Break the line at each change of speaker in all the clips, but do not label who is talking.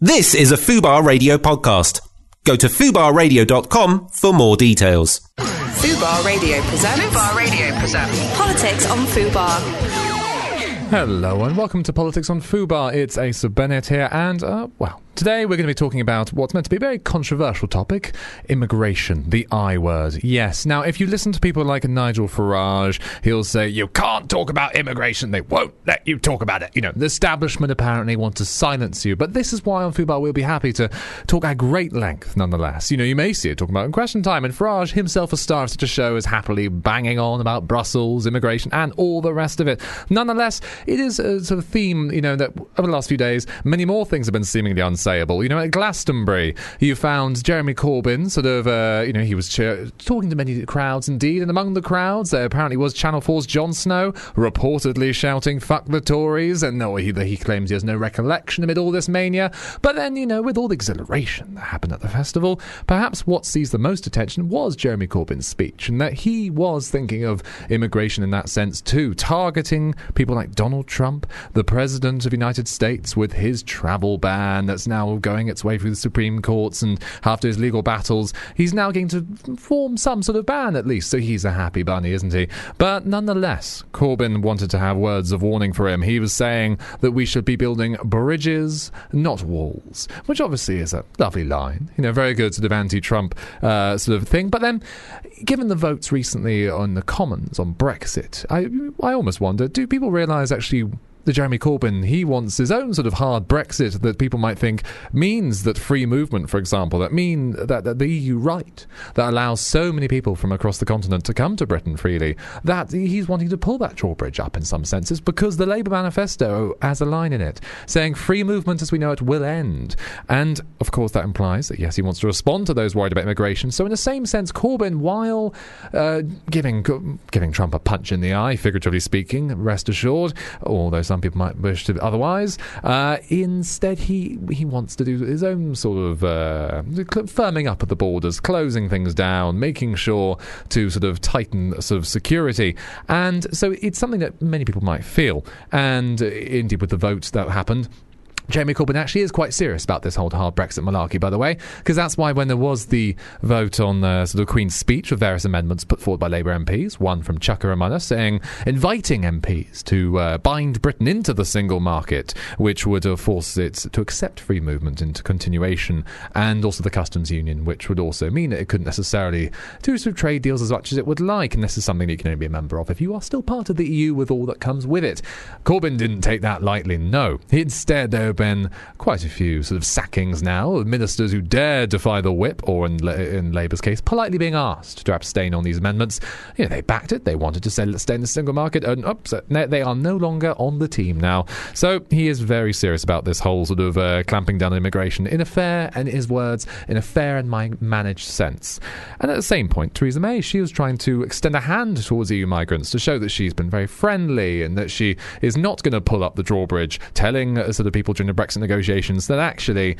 This is a Fubar Radio podcast. Go to fubarradio.com for more details.
Fubar Radio presents.
Fubar Radio presents.
Politics on Fubar.
Hello and welcome to Politics on Fubar. It's Asa Bennett here, and uh, well, Today, we're going to be talking about what's meant to be a very controversial topic immigration, the I word. Yes. Now, if you listen to people like Nigel Farage, he'll say, You can't talk about immigration. They won't let you talk about it. You know, the establishment apparently want to silence you. But this is why on Fubar we'll be happy to talk at great length, nonetheless. You know, you may see it talking about in question time, and Farage, himself a star of such a show, is happily banging on about Brussels, immigration, and all the rest of it. Nonetheless, it is a sort of theme, you know, that over the last few days, many more things have been seemingly unsafe You know, at Glastonbury, you found Jeremy Corbyn sort of, uh, you know, he was talking to many crowds indeed, and among the crowds, there apparently was Channel 4's Jon Snow, reportedly shouting, fuck the Tories, and no, he, he claims he has no recollection amid all this mania. But then, you know, with all the exhilaration that happened at the festival, perhaps what sees the most attention was Jeremy Corbyn's speech, and that he was thinking of immigration in that sense too, targeting people like Donald Trump, the President of the United States, with his travel ban that's now now going its way through the Supreme Courts, and after his legal battles, he's now going to form some sort of ban at least. So he's a happy bunny, isn't he? But nonetheless, Corbyn wanted to have words of warning for him. He was saying that we should be building bridges, not walls, which obviously is a lovely line. You know, very good sort of anti-Trump uh, sort of thing. But then, given the votes recently on the Commons on Brexit, I I almost wonder: do people realise actually? The Jeremy Corbyn, he wants his own sort of hard Brexit that people might think means that free movement, for example, that mean that, that the EU right that allows so many people from across the continent to come to Britain freely, that he's wanting to pull that drawbridge up in some senses because the Labour manifesto has a line in it saying free movement as we know it will end. And of course, that implies that yes, he wants to respond to those worried about immigration. So, in the same sense, Corbyn, while uh, giving giving Trump a punch in the eye, figuratively speaking, rest assured, although some some people might wish to otherwise. Uh, instead, he he wants to do his own sort of uh, firming up at the borders, closing things down, making sure to sort of tighten sort of security, and so it's something that many people might feel. And uh, indeed, with the votes that happened, Jeremy Corbyn actually is quite serious about this whole hard Brexit malarkey, by the way, because that's why when there was the vote on the sort of Queen's speech with various amendments put forward by Labour MPs, one from Chuka Umunna saying inviting MPs to uh, bind Britain into the single market, which would have forced it to accept free movement into continuation, and also the customs union, which would also mean that it couldn't necessarily do some trade deals as much as it would like, and this is something that you can only be a member of if you are still part of the EU with all that comes with it. Corbyn didn't take that lightly, no. Instead, though, been quite a few sort of sackings now of ministers who dare defy the whip, or in, in Labour's case, politely being asked to abstain on these amendments. You know, they backed it. They wanted to stay, stay in the single market, and oops, they are no longer on the team now. So he is very serious about this whole sort of uh, clamping down on immigration in a fair, and his words, in a fair and managed sense. And at the same point, Theresa May, she was trying to extend a hand towards EU migrants to show that she's been very friendly and that she is not going to pull up the drawbridge, telling uh, sort of people during the Brexit negotiations that actually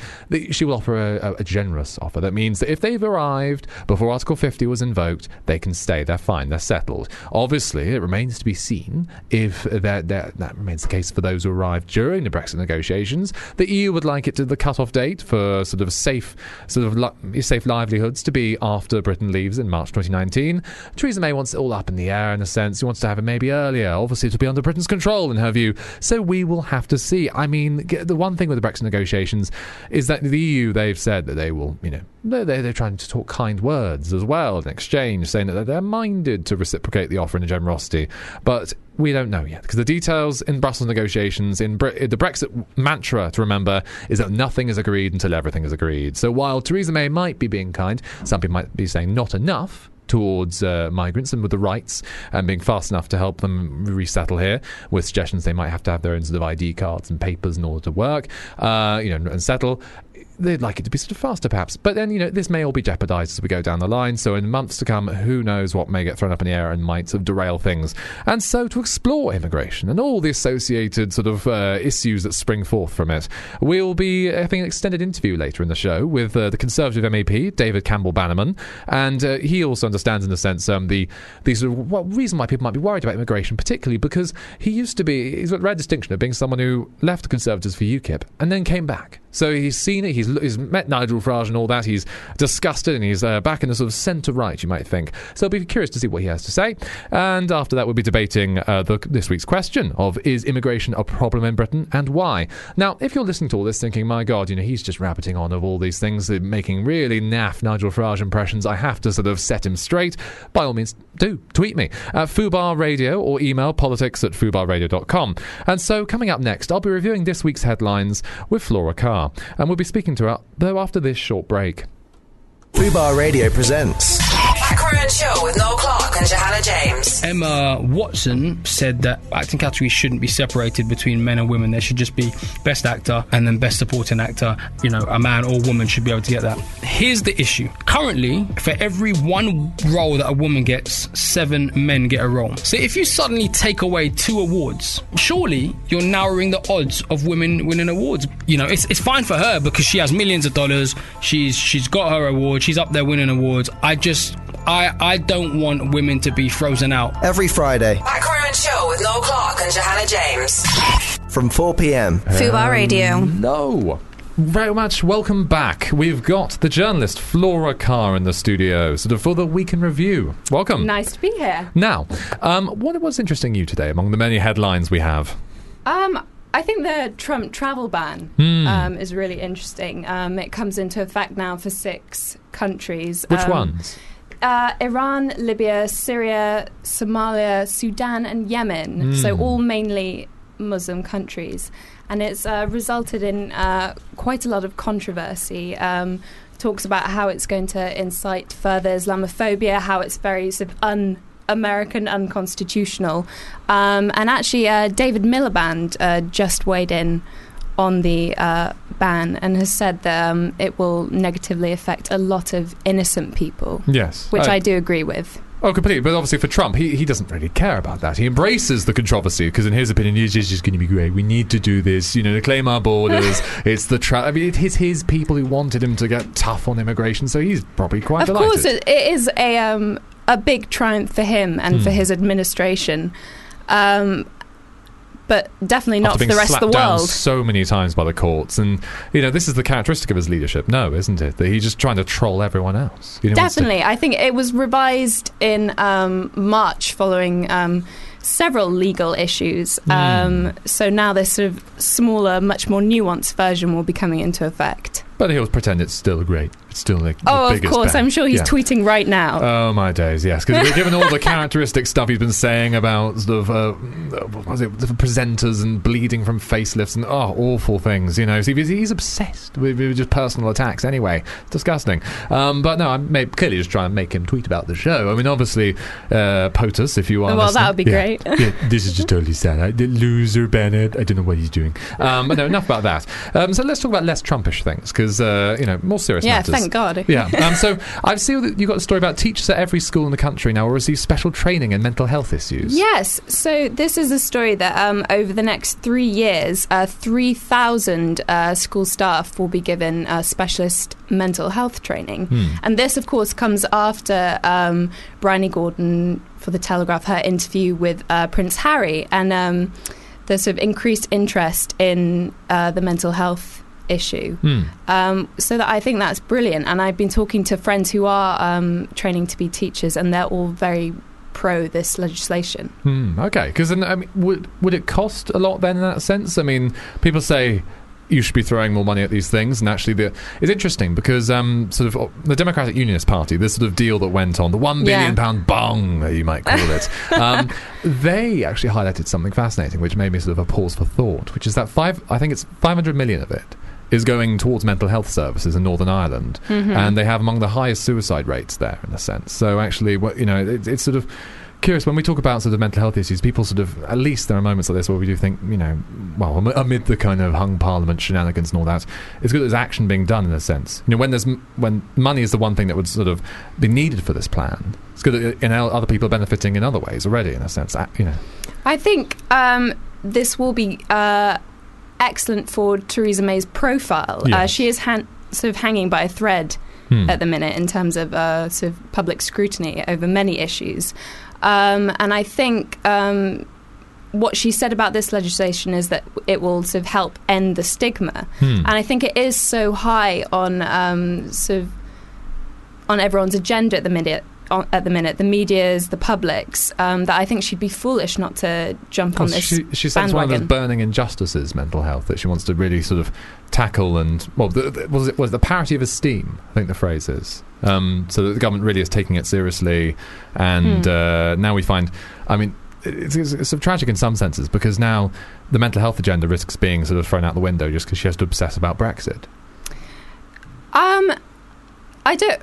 she will offer a, a, generous offer. That means that if they've arrived before Article 50 was invoked, they can stay. They're fine. They're settled. Obviously, it remains to be seen if that, that, that remains the case for those who arrived during the Brexit negotiations. The EU would like it to the cut-off date for sort of safe, sort of li- safe livelihoods to be after Britain leaves in March 2019. Theresa May wants it all up in the air in a sense. She wants to have it maybe earlier. Obviously, to be under Britain's control in her view. So we will have to see. I mean, the one thing with the Brexit negotiations is that the EU they've said that they will, you know, they're, they're trying to talk kind words as well in exchange, saying that they're minded to reciprocate the offer in a generosity. But we don't know yet because the details in Brussels negotiations, in Bre- the Brexit mantra to remember is that nothing is agreed until everything is agreed. So while Theresa May might be being kind, some people might be saying not enough towards uh, migrants and with the rights and being fast enough to help them resettle here with suggestions they might have to have their own sort of ID cards and papers in order to work, uh, you know, and settle they'd like it to be sort of faster, perhaps. But then, you know, this may all be jeopardized as we go down the line. So, in months to come, who knows what may get thrown up in the air and might sort of derail things. And so, to explore immigration and all the associated sort of uh, issues that spring forth from it, we'll be having an extended interview later in the show with uh, the Conservative MEP, David Campbell Bannerman. And uh, he also understands, in a sense, um, the, the sort of reason why people might be worried about immigration, particularly because he used to be, he's got a rare distinction of being someone who left the Conservatives for UKIP and then came back. So he's seen it. He's, he's met Nigel Farage and all that. He's disgusted, and he's uh, back in the sort of centre right, you might think. So I'll be curious to see what he has to say. And after that, we'll be debating uh, the, this week's question of is immigration a problem in Britain and why? Now, if you're listening to all this, thinking, my God, you know, he's just rabbiting on of all these things, uh, making really naff Nigel Farage impressions. I have to sort of set him straight. By all means, do tweet me at Fubar Radio or email politics at fubarradio.com. And so, coming up next, I'll be reviewing this week's headlines with Flora Carr, and we'll be speaking to her, though, after this short break.
Fubar Radio presents.
With Noel Clarke and Johanna James.
Emma Watson said that acting categories shouldn't be separated between men and women. There should just be best actor and then best supporting actor. You know, a man or woman should be able to get that. Here's the issue. Currently, for every one role that a woman gets, seven men get a role. So if you suddenly take away two awards, surely you're narrowing the odds of women winning awards. You know, it's, it's fine for her because she has millions of dollars. She's she's got her award. She's up there winning awards. I just I I don't want women to be frozen out.
Every Friday
Back Row and Chill with Noel Clarke and Johanna James.
from 4 p.m.
Fubar Radio.
No. Very much welcome back. We've got the journalist Flora Carr in the studio, sort of for the week in review. Welcome.
Nice to be here.
Now, um, what was interesting you today among the many headlines we have?
Um, I think the Trump travel ban
Hmm.
um, is really interesting. Um, it comes into effect now for six countries.
Which
Um,
ones?
Uh, Iran, Libya, Syria, Somalia, Sudan, and Yemen.
Hmm.
So all mainly Muslim countries, and it's uh, resulted in uh, quite a lot of controversy. Um, talks about how it's going to incite further Islamophobia, how it's very sort of un. American unconstitutional, um, and actually, uh, David Miliband uh, just weighed in on the uh, ban and has said that um, it will negatively affect a lot of innocent people,
Yes.
which
Uh,
I do agree with.
Oh, completely. But obviously, for Trump, he, he doesn't really care about that. He embraces the controversy because, in his opinion, it's just, going to be great. We need to do this, you know, to claim our borders. it's the tra- I mean, it is his people who wanted him to get tough on immigration, so he's probably quite
Of
delighted.
course, it, it is a um, a big triumph for him and for
Hmm.
his administration, um, but definitely not for the rest of the world.
so many times by the courts, and you know this is the characteristic of his leadership. No, isn't it? That he's just trying to troll everyone else. You know, wants to-
Definitely, I think it was revised in um, March following um, several legal issues. Um, so now this sort of smaller, much more nuanced version will be coming into effect.
But he'll pretend it's still great. It's still like the
Oh, of course,
bang.
I'm sure he's
Yeah.
tweeting right now.
Oh my days, yes. Because given all the characteristic stuff he's been saying about sort of uh, was it, the presenters and bleeding from facelifts and oh, awful things. You know, so he's, he's obsessed with, with just personal attacks. Anyway, disgusting. Um, but no, I'm may- clearly just trying to make him tweet about the show. I mean, obviously, uh, POTUS, if you are.
Well, that would be
Yeah.
great.
yeah, this is just totally sad. I, the loser Bennett. I don't know what he's doing. Um, but no, enough about that. Um, so let's talk about less Trumpish things because uh, you know more serious
yeah,
matters.
thank God.
Yeah. Um, so I've seen that you got a story about teachers at every school in the country now will receive special training in mental health issues.
Yes. So this is a story that um, over the next three years, uh, 3,000 uh, school staff will be given uh, specialist mental health training.
Hmm.
And this, of course, comes after um, Bryony Gordon for The Telegraph, her interview with uh, Prince Harry, and um, the sort of increased interest in uh, the mental health issue.
Hmm.
Um, so that I think that's brilliant. And I've been talking to friends who are um, training to be teachers, and they're all very pro this legislation.
Hmm, okay. Because I mean, would would it cost a lot then in that sense? I mean, people say you should be throwing more money at these things, and actually, the it's interesting because um, sort of uh, the Democratic Unionist Party, this sort of deal that went on, the one billion
Yeah.
pound bong, you might call it, um, they actually highlighted something fascinating, which made me sort of a pause for thought, which is that five, I think it's five hundred million of it. Is going towards mental health services in Northern Ireland, and they have among the highest suicide rates there, in a sense. So actually, what you know, it, it's sort of curious when we talk about sort of mental health issues. People sort of, at least there are moments like this where we do think, you know, well, amid the kind of hung parliament shenanigans and all that, it's good that there's action being done in a sense. You know, when there's when money is the one thing that would sort of be needed for this plan, it's good that you know, other people are benefiting in other ways already. In a sense, you know.
I think um, this will be uh, excellent for Theresa May's profile. Uh, she is han- sort of hanging by a thread
Hmm.
at the minute in terms of uh, sort of public scrutiny over many issues. Um, and I think um, what she said about this legislation is that it will sort of help end the stigma,
Hmm.
and I think it is so high on um, sort of on everyone's agenda at the minute. On, at the minute, the media's, the public's, um, that I think she'd be foolish not to jump on this
she, she it's one of those burning injustices, mental health, that she wants to really sort of tackle and well, the, the, was it was the parity of esteem? I think the phrase is. Um, so that the government really is taking it seriously, and
Hmm.
uh, now we find, I mean. It's, it's, it's sort of tragic in some senses because now the mental health agenda risks being sort of thrown out the window just because she has to obsess about Brexit.
Um, I don't.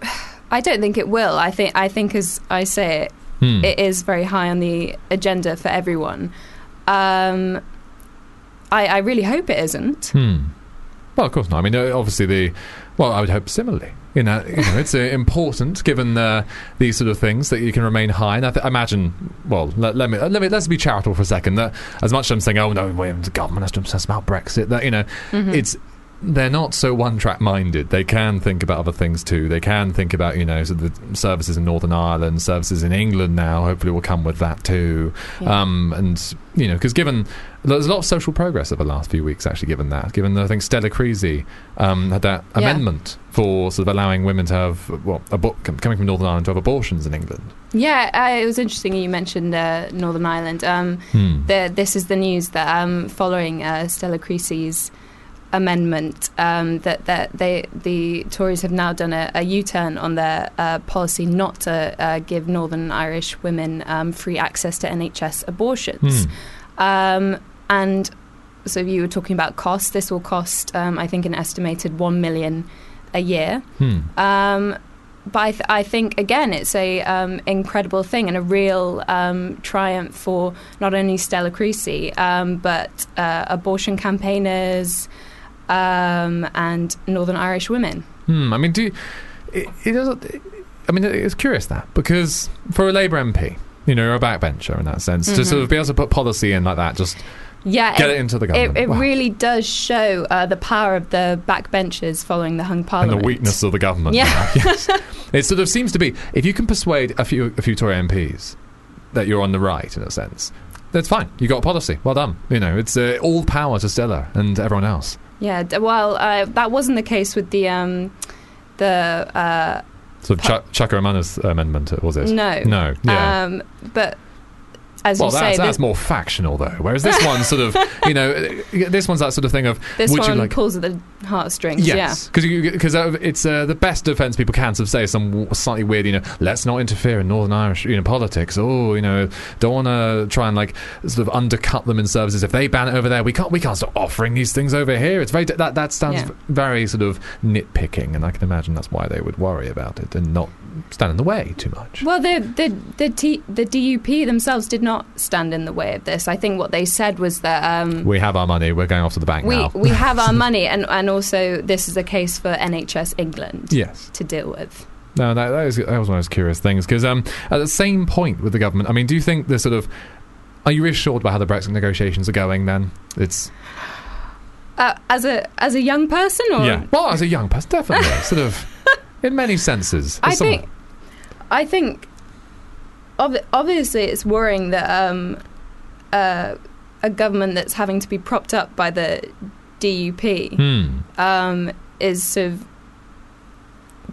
I don't think it will. I think. I think, as I say it,
Hmm.
it is very high on the agenda for everyone. Um, I, I really hope it isn't.
Hmm. Well, of course not. I mean, uh, obviously the. Well, I would hope similarly. You know, you know it's uh, important given uh, these sort of things that you can remain high. And I, th- imagine. Well, let, let me let me let's be charitable for a second. That as much as I'm saying, oh no, the government has to obsess about Brexit. That you know, it's they're not so one track minded. They can think about other things too. They can think about, you know, so the services in Northern Ireland, services in England now, hopefully will come with that too.
Yeah.
Um, and, you know, because given there's a lot of social progress over the last few weeks, actually, given that. Given, that I think, Stella Creasy um, had that
Yeah.
amendment for sort of allowing women to have, well, abo- com- coming from Northern Ireland to have abortions in England.
Yeah, uh, it was interesting you mentioned uh, Northern Ireland. Um,
Hmm.
the, this is the news that um, following uh, Stella Creasy's amendment, um, that, that they the Tories have now done a, a U-turn on their uh, policy not to uh, give Northern Irish women um, free access to NHS abortions.
Hmm.
Um, and so you were talking about cost. This will cost, um, I think, an estimated one million a year.
Hmm.
Um, but I, th- I think again, it's a um, incredible thing and a real um, triumph for not only Stella Creasy um, but uh, abortion campaigners um, and Northern Irish women.
Hmm. I mean, do you, it, it doesn't. I mean, it's curious that because for a Labour MP, you know, you're a backbencher in that sense, to sort of be able to put policy in like that, just
Yeah,
get it, into the government,
It, it
Wow.
really does show uh, the power of the backbenchers following the hung parliament and
the weakness of the government.
Yeah.
yes. It sort of seems to be if you can persuade a few a few Tory MPs that you're on the right in a sense. That's fine. You got policy. Well done. You know, it's uh, all power to Stella and everyone else.
Yeah, d- well, uh, that wasn't the case with the um, the uh,
So Ch- amendment was it?
no,
No. Yeah.
Um, but as
well,
you say,
that's, that's more factional though. Whereas this one's sort of, you know, uh, this one's that sort of thing of
this
would
one
you like
pulls at the heartstrings.
Yes, because because it's uh, the best defence people can sort of say some slightly weird, you know, let's not interfere in Northern Irish, you know, politics. Oh, you know, don't want to try and like sort of undercut them in services. If they ban it over there, we can't we can't start offering these things over here. It's very that that sounds
Yeah.
very sort of nitpicking, and I can imagine that's why they would worry about it and not stand in the way too much.
Well, the the the, T, the DUP themselves did not stand in the way of this. I think what they said was that um,
we have our money. We're going off to the bank
we
now.
we have our money, and and also this is a case for NHS England
yes.
to deal with.
No, that, that, is, that was one of those curious things because um, at the same point with the government, I mean, do you think the sort of are you reassured by how the Brexit negotiations are going? Then it's
Uh, as a as a young person, or
yeah. Well, as a young person, definitely, sort of in many senses.
I think, I think, ob- obviously, it's worrying that um, uh, a government that's having to be propped up by the DUP
Hmm.
um, is sort of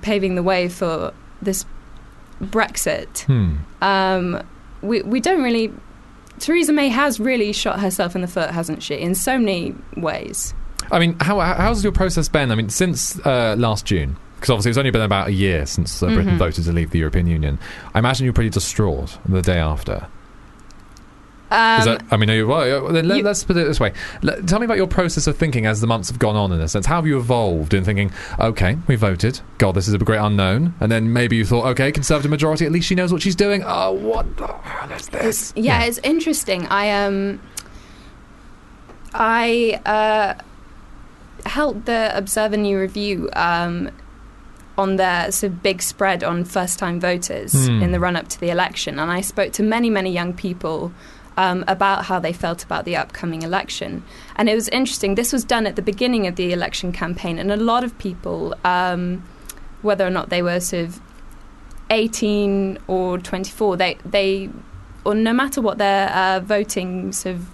paving the way for this Brexit.
Hmm.
Um, we we don't really. Theresa May has really shot herself in the foot, hasn't she? In so many ways.
I mean, how how- how's your process been? I mean, since uh, last June, because obviously it's only been about a year since uh, Britain
Mhm.
voted to leave the European Union. I imagine you're pretty distraught the day after.
Um,
Is that? I mean, you, well, let, us put it this way. Let, tell me about your process of thinking as the months have gone on. In a sense, how have you evolved in thinking? Okay, we voted. God, this is a great unknown. And then maybe you thought, okay, Conservative majority. At least she knows what she's doing. Oh, what the hell is this?
yeah, it's interesting. I um, I uh, helped the Observer New Review um, on their sort of big spread on first-time voters
Hmm.
in the run-up to the election, and I spoke to many, many young people. Um, about how they felt about the upcoming election. And it was interesting. This was done at the beginning of the election campaign, and a lot of people, um, whether or not they were sort of 18 or 24, they, they or no matter what their uh, voting sort of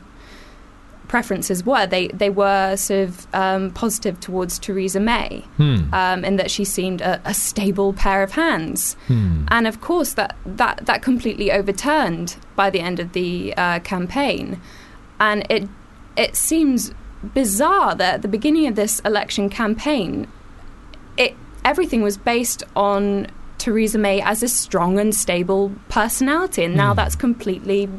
preferences were, they they were sort of um, positive towards Theresa May,
Hmm.
um, in that she seemed a, a stable pair of hands.
Hmm.
And of course, that, that, that completely overturned by the end of the uh, campaign. And it, it seems bizarre that at the beginning of this election campaign, it, everything was based on Theresa May as a strong and stable personality. And now
Hmm.
that's completely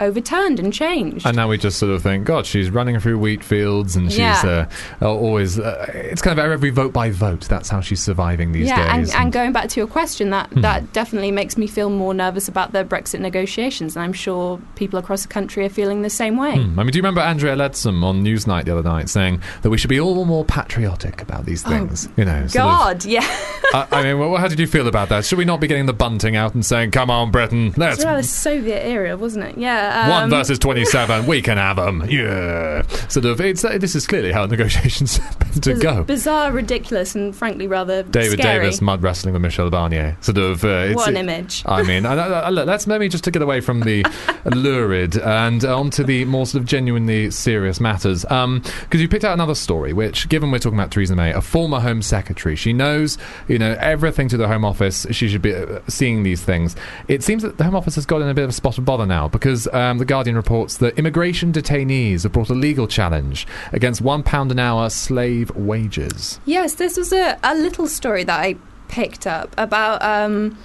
overturned and changed.
And now we just sort of think, God, she's running through wheat fields, and she's
Yeah.
uh, always. Uh, it's kind of every vote by vote. That's how she's surviving these days.
yeah, and,
days.
and going back to your question, that,
Hmm.
that definitely makes me feel more nervous about the Brexit negotiations, and I'm sure people across the country are feeling the same way.
Hmm. I mean, do you remember Andrea Leadsom on Newsnight the other night saying that we should be all more patriotic about these things? you know, sort of-
Oh, God, yeah.
I, I mean, well, how did you feel about that? Should we not be getting the bunting out and saying, "Come on, Britain, let's
It's rather Soviet era, wasn't it? Yeah.
One
um,
versus twenty-seven, we can have them." Yeah, sort of. It's uh, this is clearly how negotiations are to go.
Bizarre, ridiculous, and frankly rather
David
scary.
Davis mud wrestling with Michel Barnier, sort of. Uh,
What an
it-
image.
I mean, I, I, look, let's maybe just to get away from the lurid and onto the more sort of genuinely serious matters. Because you picked out another story, which, given we're talking about Theresa May, a former Home Secretary, she knows, you know, everything to the Home Office. She should be uh, seeing these things. It seems that the Home Office has got in a bit of a spot of bother now because um, the Guardian reports that immigration detainees have brought a legal challenge against one pound an hour slave wages.
Yes, this was a, a little story that I picked up about um,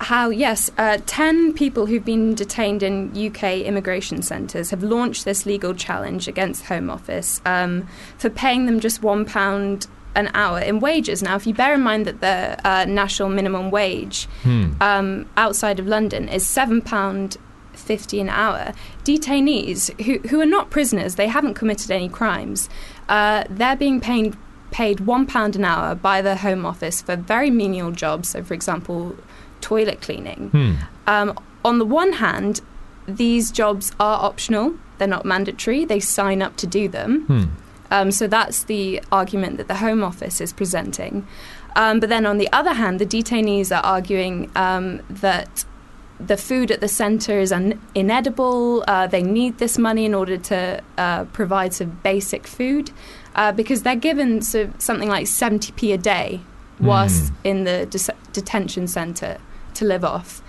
how, yes, uh, 10 people who've been detained in UK immigration centres have launched this legal challenge against Home Office um, for paying them just £1 an hour in wages. Now, if you bear in mind that the uh, national minimum wage
Hmm.
um, outside of London is seven pound fifty an hour. Detainees who who are not prisoners, they haven't committed any crimes. Uh, they're being paid paid one pound an hour by the Home Office for very menial jobs. So, for example, toilet cleaning.
Hmm.
Um, on the one hand, these jobs are optional; they're not mandatory. They sign up to do them.
Hmm.
Um, so that's the argument that the Home Office is presenting. Um, but then on the other hand, the detainees are arguing um, that the food at the centre is un- inedible. Uh, they need this money in order to uh, provide some basic food uh, because they're given of something like 70p a day whilst
Mm.
in the dis- detention centre to live off.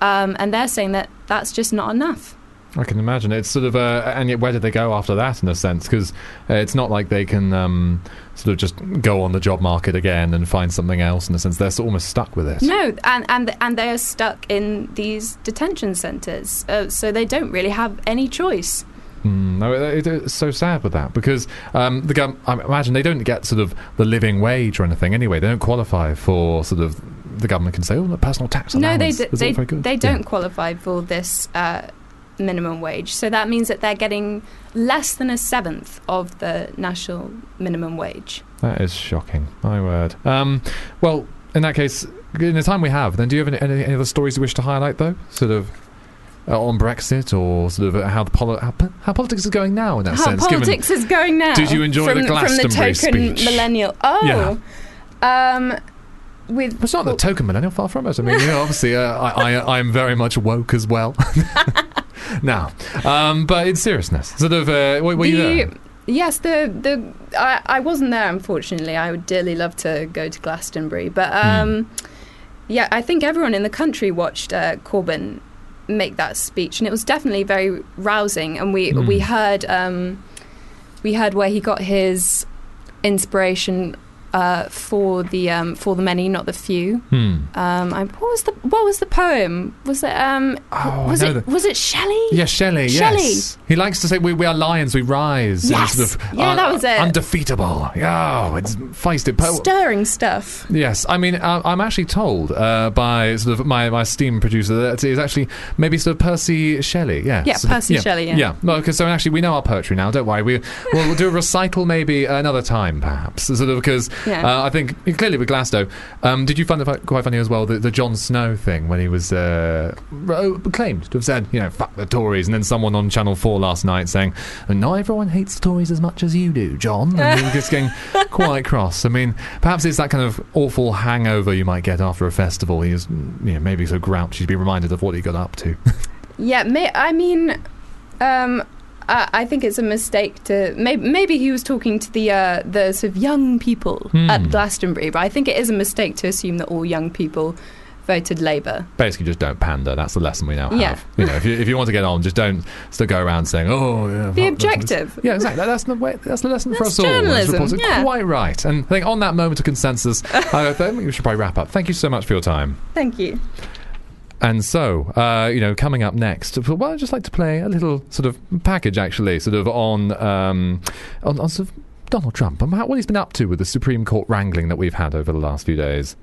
Um, and they're saying that that's just not enough.
I can imagine it's sort of, uh, and yet where do they go after that? In a sense, because uh, it's not like they can um, sort of just go on the job market again and find something else. In a sense, they're sort of almost stuck with it.
No, and and and they are stuck in these detention centres, uh, so they don't really have any choice.
Mm, no, it, it- it's so sad with that because um, the gov- I imagine they don't get sort of the living wage or anything anyway. They don't qualify for sort of the government can say, oh, personal tax
No, they d- they
very good."
they don't qualify for this uh, minimum wage. So that means that they're getting less than a seventh of the national minimum wage.
That is shocking. My word. Um, well, in that case, in the time we have, then do you have any, any, other stories you wish to highlight, though? Sort of. Uh, on Brexit, or sort of how the poli- how, how politics is going now in that
How
sense. given-
politics is going now.
Did you enjoy
from,
the
from the
Glastonbury
token
speech?
millennial? Oh, um, with
It's not the token millennial, far from it. I mean, you know, obviously, uh, I, I, I'm very much woke as well. now, um, but in seriousness, sort of, uh, were, were you there?
Yes, the the I, I wasn't there unfortunately. I would dearly love to go to Glastonbury, but
Hmm.
um, yeah, I think everyone in the country watched uh, Corbyn make that speech, and it was definitely very rousing. And we
Hmm.
we heard um, we heard where he got his inspiration uh, for the um, for the many, not the few.
Hmm.
Um, I, what was the what was the poem? Was it um,
Oh,
was it
that-
was it Shelley?
Yeah, Shelley.
Shelley.
Yes, he likes to say, "We, we are lions. We rise."
Yes.
sort of,
Yeah, that was it.
Undefeatable. Oh, it's feisty. Po-
Stirring stuff.
Yes, I mean, uh, I'm actually told uh, by sort of my, my esteemed producer that it is actually maybe sort of Percy Shelley. Yeah,
Yeah, Percy Shelley, yeah.
yeah. Because so actually we know our poetry now. Don't worry. We we'll, we'll do a recital maybe another time, perhaps. Sort of because
Yeah.
uh, I think clearly with Glasto. Um, did you find it quite funny as well the, the Jon Snow thing when he was uh, claimed to have said you know fuck the Tories and then someone on Channel Four last night saying not everyone hates the Tories as much as you do, Jon. And he was just getting quite cross. I mean, perhaps it's that kind of awful hangover you might get after a festival. He is, you know, maybe so grouchy to be reminded of what he got up to.
Yeah, may, I mean, um, I, I think it's a mistake to maybe, maybe he was talking to the uh, the sort of young people
Hmm.
at Glastonbury, but I think it is a mistake to assume that all young people voted Labour.
Basically, just don't pander. That's the lesson we now have.
Yeah.
You know, if you, if you want to get on, just don't still go around saying, "Oh, yeah." Well,
objective.
Yeah, exactly. That- That's the way. That's the lesson for
That's
us all. as
journalism, yeah.
Quite right. And I think on that moment of consensus, I think we should probably wrap up. Thank you so much for your time.
Thank you.
And so, uh, you know, coming up next, well, I'd just like to play a little sort of package, actually, sort of on um, on, on sort of Donald Trump and what he's been up to with the Supreme Court wrangling that we've had over the last few days.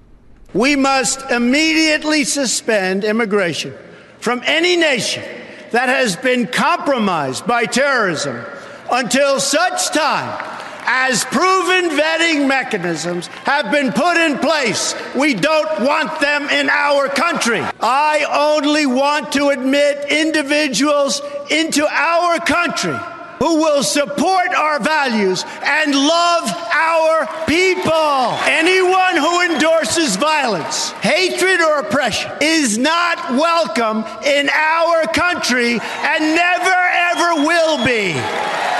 We must immediately suspend immigration from any nation that has been compromised by terrorism until such time as proven vetting mechanisms have been put in place. We don't want them in our country. I only want to admit individuals into our country who will support our values and love our people. Anyone who endorses violence, hatred, or oppression is not welcome in our country and never ever will be.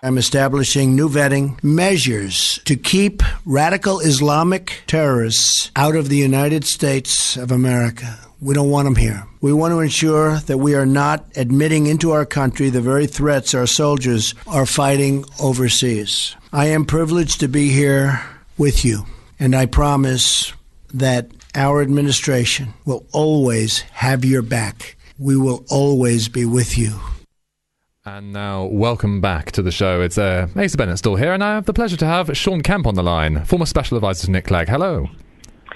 I'm establishing new vetting measures to keep radical Islamic terrorists out of the United States of America. We don't want them here. We want to ensure that we are not admitting into our country the very threats our soldiers are fighting overseas. I am privileged to be here with you, and I promise that our administration will always have your back. We will always be with you.
And now, welcome back to the show. It's uh, Asa Bennett still here, and I have the pleasure to have Sean Kemp on the line, former special advisor to Nick Clegg. Hello.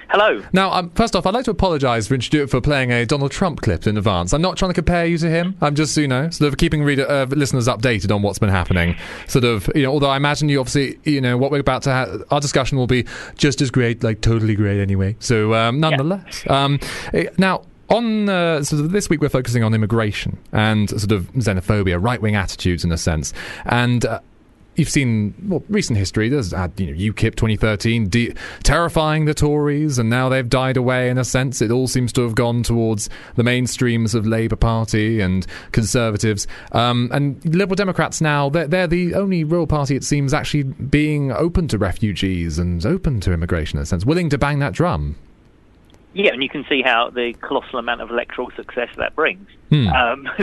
Hello.
Now, um, first off, I'd like to apologise for for playing a Donald Trump clip in advance. I'm not trying to compare you to him. I'm just, you know, sort of keeping reader, uh, listeners updated on what's been happening. Sort of, you know, although I imagine you obviously, you know, what we're about to have, our discussion will be just as great, like totally great anyway. So, um, nonetheless. Um, eh, now, on uh, sort of this week, we're focusing on immigration and sort of xenophobia, right wing attitudes in a sense. And uh, you've seen well, recent history. There's you know UKIP 2013 de- terrifying the Tories, and now they've died away in a sense. It all seems to have gone towards the mainstreams of Labour Party and Conservatives, um, and Liberal Democrats now they're, they're the only real party it seems actually being open to refugees and open to immigration in a sense, willing to bang that drum.
Yeah, and you can see how the colossal amount of electoral success that brings.
Hmm.
Um,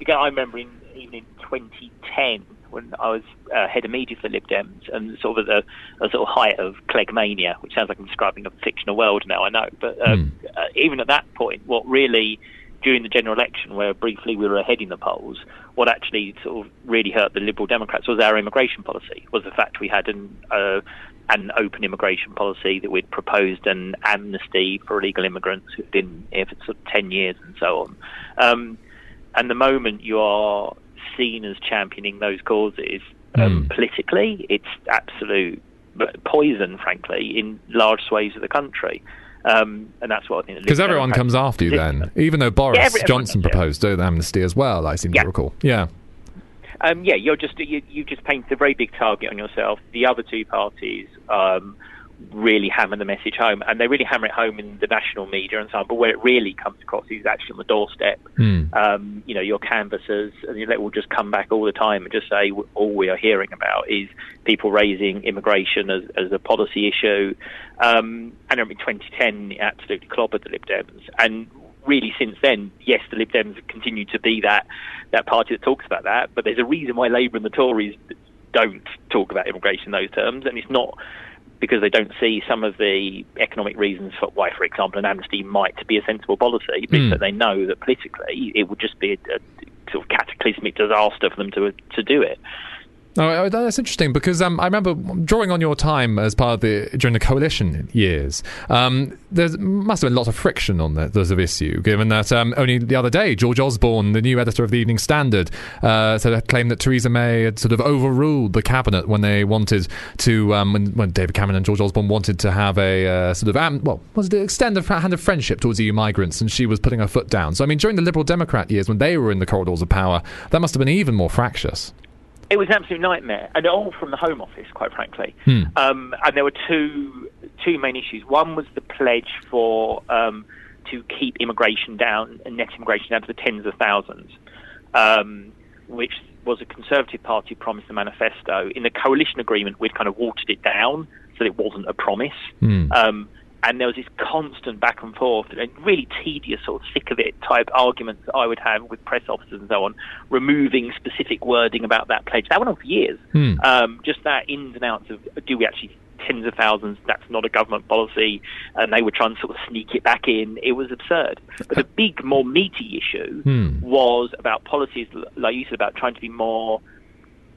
again, I remember in, even in 2010 when I was uh, head of media for Lib Dems and sort of at the, sort of height of Clegg mania, which sounds like I'm describing a fictional world now, I know. But um, uh, even at that point, what really, during the general election, where briefly we were ahead in the polls, what actually sort of really hurt the Liberal Democrats was our immigration policy, was the fact we had an uh, an open immigration policy that we'd proposed an amnesty for illegal immigrants who'd been here for sort of 10 years and so on. Um, and the moment you are seen as championing those causes um, politically, it's absolute poison, frankly, in large swathes of the country. Um, and that's what I think.
Because everyone comes after you then, even though Boris
Yeah, every-
Johnson
yeah.
proposed an amnesty as well. I seem to recall. Yeah.
Um, yeah, you're just you, you just painted a very big target on yourself. The other two parties um, really hammer the message home, and they really hammer it home in the national media and so on. But where it really comes across is actually on the doorstep. Um, you know, your canvassers and let will just come back all the time and just say all we are hearing about is people raising immigration as, as a policy issue. Um, and in 2010, it absolutely clobbered the Lib Dems, and really since then, yes, the Lib Dems have continued to be that that party that talks about that. But there's a reason why Labour and the Tories don't talk about immigration in those terms, and it's not because they don't see some of the economic reasons for why, for example, an amnesty might be a sensible policy, but
hmm.
that they know that politically it would just be a, a sort of cataclysmic disaster for them to to do it.
Oh, that's interesting because um, I remember drawing on your time as part of the during the coalition years. Um, there must have been lots of friction on the, of issue, given that um, only the other day George Osborne, the new editor of the Evening Standard, uh, said had claimed that Theresa May had sort of overruled the cabinet when they wanted to um, when, when David Cameron and George Osborne wanted to have a uh, sort of um, well was it extend a hand of friendship towards EU migrants, and she was putting her foot down. So I mean, during the Liberal Democrat years when they were in the corridors of power, that must have been even more fractious.
It was an absolute nightmare, and all from the Home Office, quite frankly.
Hmm.
Um, and there were two two main issues. One was the pledge for um, to keep immigration down and net immigration down to the tens of thousands, um, which was a Conservative Party promise in the manifesto. In the coalition agreement, we'd kind of watered it down so that it wasn't a promise.
Hmm.
And there was this constant back and forth and really tedious sort of sick of it type arguments that I would have with press officers and so on, removing specific wording about that pledge. That went on for years.
Hmm.
Um, just that ins and outs of do we actually tens of thousands, that's not a government policy, and they were trying to sort of sneak it back in. It was absurd. But the big, more meaty issue
Hmm.
was about policies, like you said, about trying to be more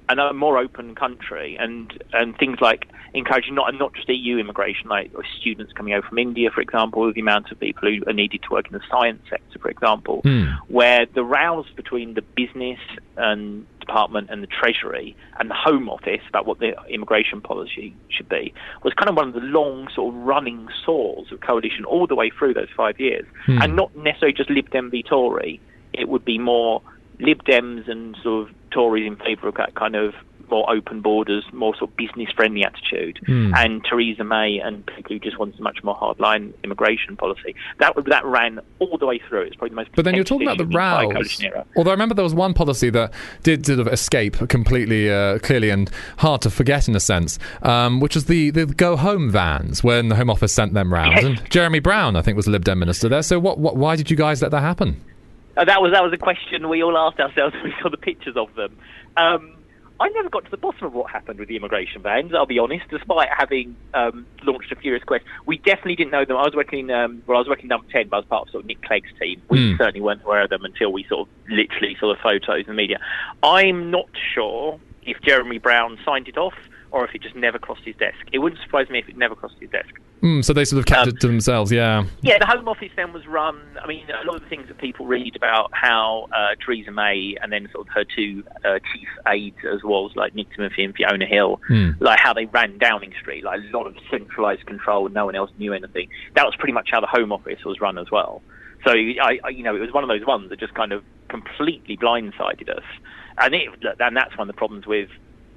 and a more open country, and and things like encouraging not not just EU immigration, like students coming over from India, for example, the amount of people who are needed to work in the science sector, for example,
Hmm.
where the rows between the business and department and the treasury and the home office about what the immigration policy should be was kind of one of the long sort of running sores of coalition all the way through those five years,
Hmm.
and not necessarily just Lib Dem v Tory. It would be more Lib Dems and sort of Tories in favour of that kind of more open borders, more sort of business friendly attitude,
Hmm.
and Theresa May and people who just wanted a much more hardline immigration policy. That that ran all the way through. It's probably the most.
But then you're talking about the rows. Although I remember there was one policy that did sort of escape completely uh, clearly and hard to forget in a sense, um, which was the, the go home vans when the Home Office sent them round.
Yes.
And Jeremy Browne, I think, was the Lib Dem minister there. So what, what, why did you guys let that happen?
Uh, that was that was a question we all asked ourselves when we saw the pictures of them. Um, I never got to the bottom of what happened with the immigration vans. I'll be honest. Despite having um, launched a furious quest, we definitely didn't know them. I was working, um, well, I was working number ten, but I was part of sort of Nick Clegg's team. We
Hmm.
certainly weren't aware of them until we sort of literally saw the photos in the media. I'm not sure if Jeremy Browne signed it off or if it just never crossed his desk. It wouldn't surprise me if it never crossed his desk.
Mm, so they sort of kept
Um,
it to themselves, yeah.
Yeah, the Home Office then was run. I mean, a lot of the things that people read about how uh, Theresa May and then sort of her two uh, chief aides as well, as like Nick Timothy and Fiona Hill,
Hmm.
like how they ran Downing Street, like a lot of centralised control, no one else knew anything. That was pretty much how the Home Office was run as well. So I, I you know, it was one of those ones that just kind of completely blindsided us, and it, and that's one of the problems with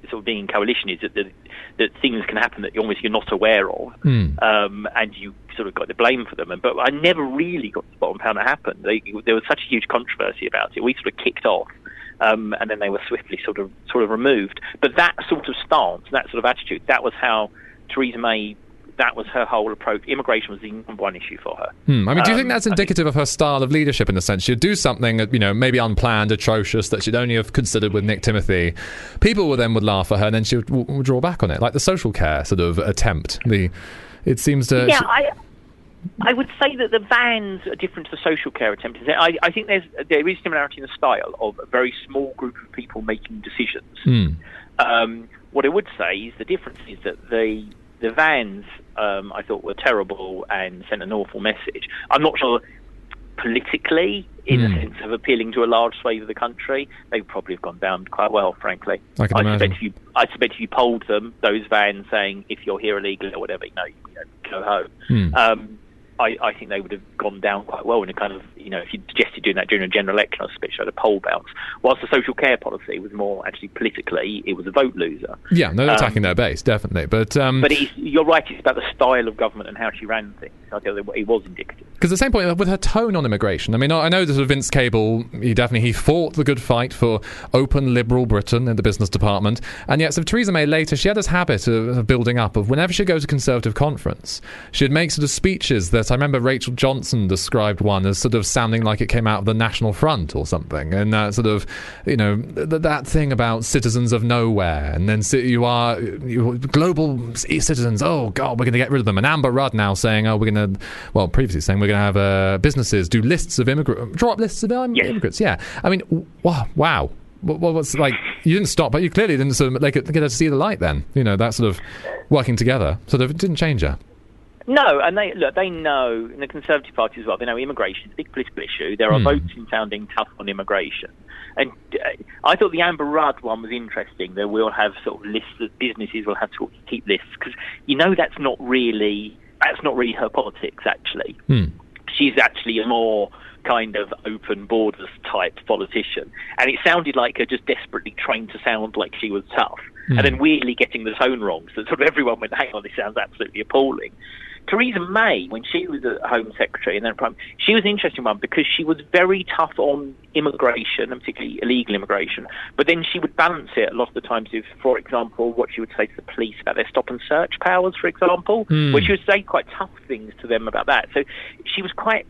sort of being in coalition is that the, that things can happen that you're almost you're not aware of,
Hmm.
um, and you sort of got the blame for them. And but I never really got to the bottom of how that happened. They, there was such a huge controversy about it. We sort of kicked off. Um, and then they were swiftly sort of sort of removed. But that sort of stance, that sort of attitude, that was how Theresa May. That was her whole approach. Immigration was the number one issue for her.
Hmm. I mean, do you think
Um,
that's
I think-
indicative of her style of leadership in the sense she'd do something, you know, maybe unplanned, atrocious that she'd only have considered with Nick Timothy? People would then would laugh at her, and then she would w- w- draw back on it, like the social care sort of attempt. The it seems to
yeah,
she-
I I would say that the vans are different to the social care attempt. I, I think there's there is similarity in the style of a very small group of people making decisions.
Hmm.
Um, what I would say is the difference is that the the vans um, I thought were terrible and sent an awful message. I'm not sure politically, in
Hmm.
the sense of appealing to a large swathe of the country, they would probably have gone down quite well, frankly.
I can imagine.
suspect if you I suspect if you polled them, those vans saying if you're here illegally or whatever, you know, you know go home.
Hmm.
Um, I, I think they would have gone down quite well in a kind of, you know, if you suggested doing that during a general election, I suspect you had a poll bounce. Whilst the social care policy was more actually politically, it was a vote loser.
yeah, no, they're
um,
attacking their base definitely, but um,
But you're right, it's about the style of government and how she ran things. I think it was indicative.
Because at the same point, with her tone on immigration, I mean, I know that sort of Vince Cable, he definitely he fought the good fight for open liberal Britain in the business department, and yet, so Theresa May later, she had this habit of, of building up of whenever she'd go to Conservative conference, she'd make sort of speeches that I remember Rachel Johnson described one as sort of sounding like it came out of the National Front or something, and that sort of, you know, th- that thing about citizens of nowhere, and then si- you are you, global citizens. Oh God, we're going to get rid of them. And Amber Rudd now saying, oh, we're going to, well, previously saying we're going to have uh, businesses do lists of immigrants, draw up lists of um,
Yes.
immigrants. Yeah, I mean, w- wow, wow. What, what was like? You didn't stop, but you clearly didn't sort of like get her to see the light. Then you know that sort of working together sort of didn't change her.
No, and they look. They know in the Conservative Party as well. They know immigration is a big political issue. There are
Hmm.
votes in sounding tough on immigration, and uh, I thought the Amber Rudd one was interesting. That we'll have sort of lists of businesses will have to keep lists because you know that's not really that's not really her politics. Actually,
Hmm.
she's actually a more kind of open borders type politician, and it sounded like her just desperately trying to sound like she was tough,
Hmm.
and then weirdly getting the tone wrong. So sort of everyone went, "Hang on, this sounds absolutely appalling." Theresa May, when she was a Home Secretary and then Prime, she was an interesting one because she was very tough on immigration and particularly illegal immigration. But then she would balance it a lot of the times with, for example, what she would say to the police about their stop and search powers, for example,
Hmm.
where she would say quite tough things to them about that. So she was quite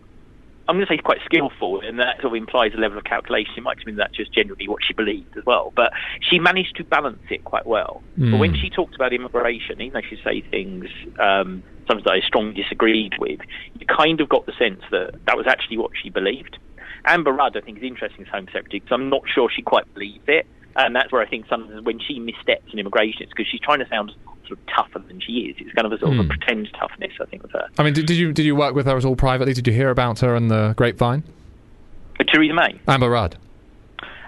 I'm going to say she's quite skillful, and that sort of implies a level of calculation. It might mean that's just generally what she believed as well. But she managed to balance it quite well. But
Mm.
when she talked about immigration, even though she say things um, sometimes that I strongly disagreed with, you kind of got the sense that that was actually what she believed. Amber Rudd, I think, is interesting as Home Secretary because I'm not sure she quite believes it. And that's where I think sometimes when she missteps in immigration, it's because she's trying to sound sort of tougher than she is. It's kind of a sort of a
Hmm.
pretend toughness, I think, with her.
I mean, did, did you did you work with her at all privately? Did you hear about her in the grapevine?
But Theresa May.
Amber Rudd.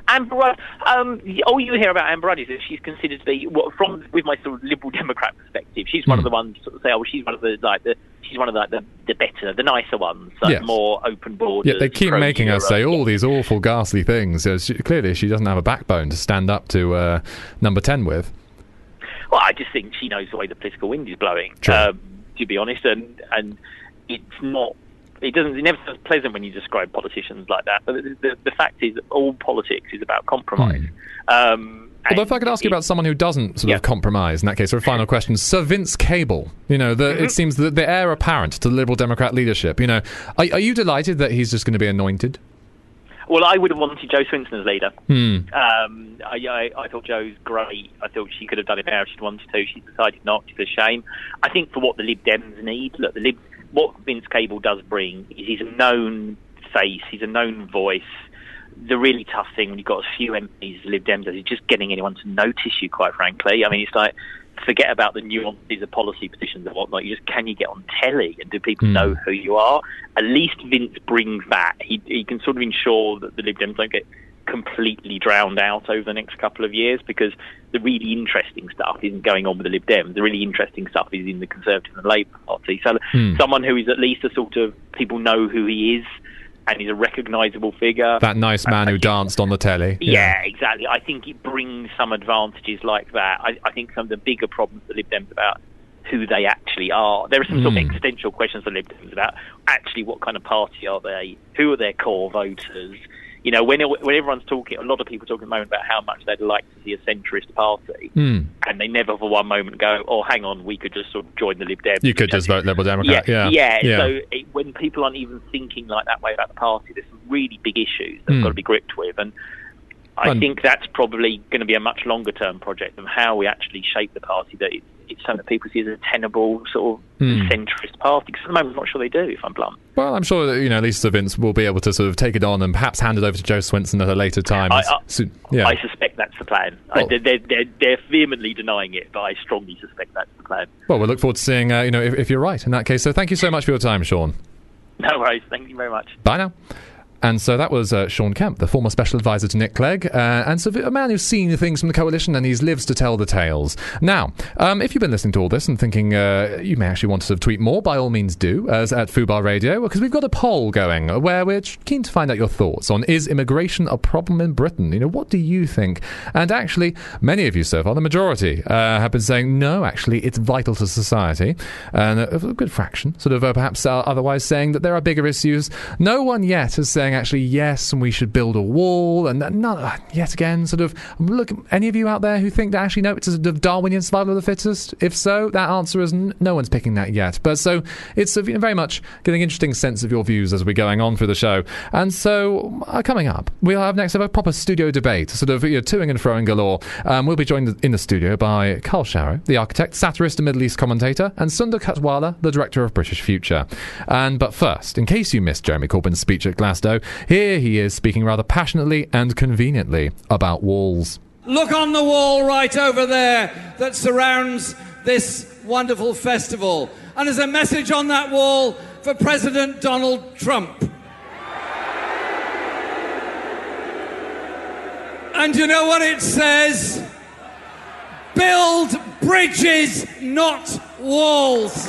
Amber Rudd, um, all you hear about Amber Rudd is that she's considered to be, well, from with my sort of liberal Democrat perspective, she's one of
Hmm.
the ones sort of say, oh, she's one of the like the she's one of the like, the, the better, the nicer ones, like
Yes.
more open borders.
Yeah, they keep making her say all these awful, ghastly things. So she, clearly, she doesn't have a backbone to stand up to uh, number ten with.
Well, I just think she knows the way the political wind is blowing.
Sure.
Um, to be honest, and and it's not. It doesn't. It never sounds pleasant when you describe politicians like that. But the, the, the fact is, that all politics is about compromise. Um,
Although, if I could ask you about someone who doesn't sort
Yeah.
of compromise in that case, or a final question, Sir Vince Cable. You know, the,
Mm-hmm.
it seems that the heir apparent to the Liberal Democrat leadership. You know, are, are you delighted that he's just going to be anointed?
Well, I would have wanted Jo Swinson as leader.
Hmm.
Um, I, I, I thought Jo's great. I thought she could have done it better if she'd wanted to. She decided not. It's a shame. I think for what the Lib Dems need, look, the Lib, what Vince Cable does bring is he's a known face. He's a known voice. The really tough thing when you've got a few MPs, Lib Dems, is just getting anyone to notice you. Quite frankly, I mean, it's like forget about the nuances of policy positions and whatnot. You just can you get on telly and do people
Hmm.
know who you are? At least Vince brings that. He he can sort of ensure that the Lib Dems don't get completely drowned out over the next couple of years because the really interesting stuff isn't going on with the Lib Dems. The really interesting stuff is in the Conservative and Labour Party. So
Hmm.
someone who is at least a sort of people know who he is and he's a recognisable figure.
That nice man who danced on the telly.
Yeah, exactly. I think it brings some advantages like that. I, I think some of the bigger problems for Lib Dems about who they actually are. There are some sort of
Mm.
existential questions for Lib Dems about actually what kind of party are they? Who are their core voters? You know, when, when everyone's talking, a lot of people talking at the moment about how much they'd like to see a centrist party,
Hmm.
and they never for one moment go, "Oh, hang on, we could just sort of join the Lib Dems."
You could just vote Liberal Democrat. Yeah.
yeah.
Yeah.
So it, when people aren't even thinking like that way about the party, there's some really big issues that have
Hmm.
got to be gripped with, and I think that's probably going to be a much longer term project than how we actually shape the party. That it's, it's something that people see as a tenable sort of
Hmm.
centrist party. Because at the moment, I'm not sure they do. If I'm blunt.
Well, I'm sure that you know least Vince will be able to sort of take it on and perhaps hand it over to Jo Swinson at a later time.
I, I,
yeah.
I suspect that's the plan.
Well-
they're, they're, they're, they're vehemently denying it, but I strongly suspect that's the plan.
well, we'll look forward to seeing uh, you know if, if you're right in that case. So thank you so much for your time, Sean.
No worries. Thank you very much.
Bye now. And so that was uh, Sean Kemp, the former special advisor to Nick Clegg, uh, and so a man who's seen things from the coalition and he lives to tell the tales. Now, um, if you've been listening to all this and thinking uh, you may actually want to sort of tweet more, by all means do, as at Fubar Radio, because we've got a poll going where we're keen to find out your thoughts on is immigration a problem in Britain? You know, what do you think? And actually, many of you so far, the majority, uh, have been saying no, actually, it's vital to society, and a, good fraction, sort of uh, perhaps uh, otherwise saying that there are bigger issues. No one yet is saying actually yes, and we should build a wall, and not yet again, sort of look. Any of you out there who think that actually no, it's a sort of Darwinian survival of the fittest? If so, that answer is n- no one's picking that yet. But so it's uh, very much getting an interesting sense of your views as we're going on through the show. And so uh, coming up, we'll have next have a proper studio debate, sort of you know, toing and froing galore. Um, we'll be joined in the studio by Karl Sharro, the architect, satirist, and Middle East commentator, and Sunder Katwala, the director of British Future. And but first, in case you missed Jeremy Corbyn's speech at Glasgow, here he is speaking rather passionately and conveniently about walls.
Look on the wall right over there that surrounds this wonderful festival. And there's a message on that wall for President Donald Trump. And you know what it says? Build bridges, not walls.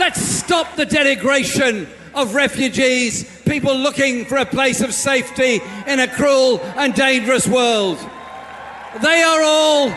Let's stop the denigration of refugees, people looking for a place of safety in a cruel and dangerous world. They are all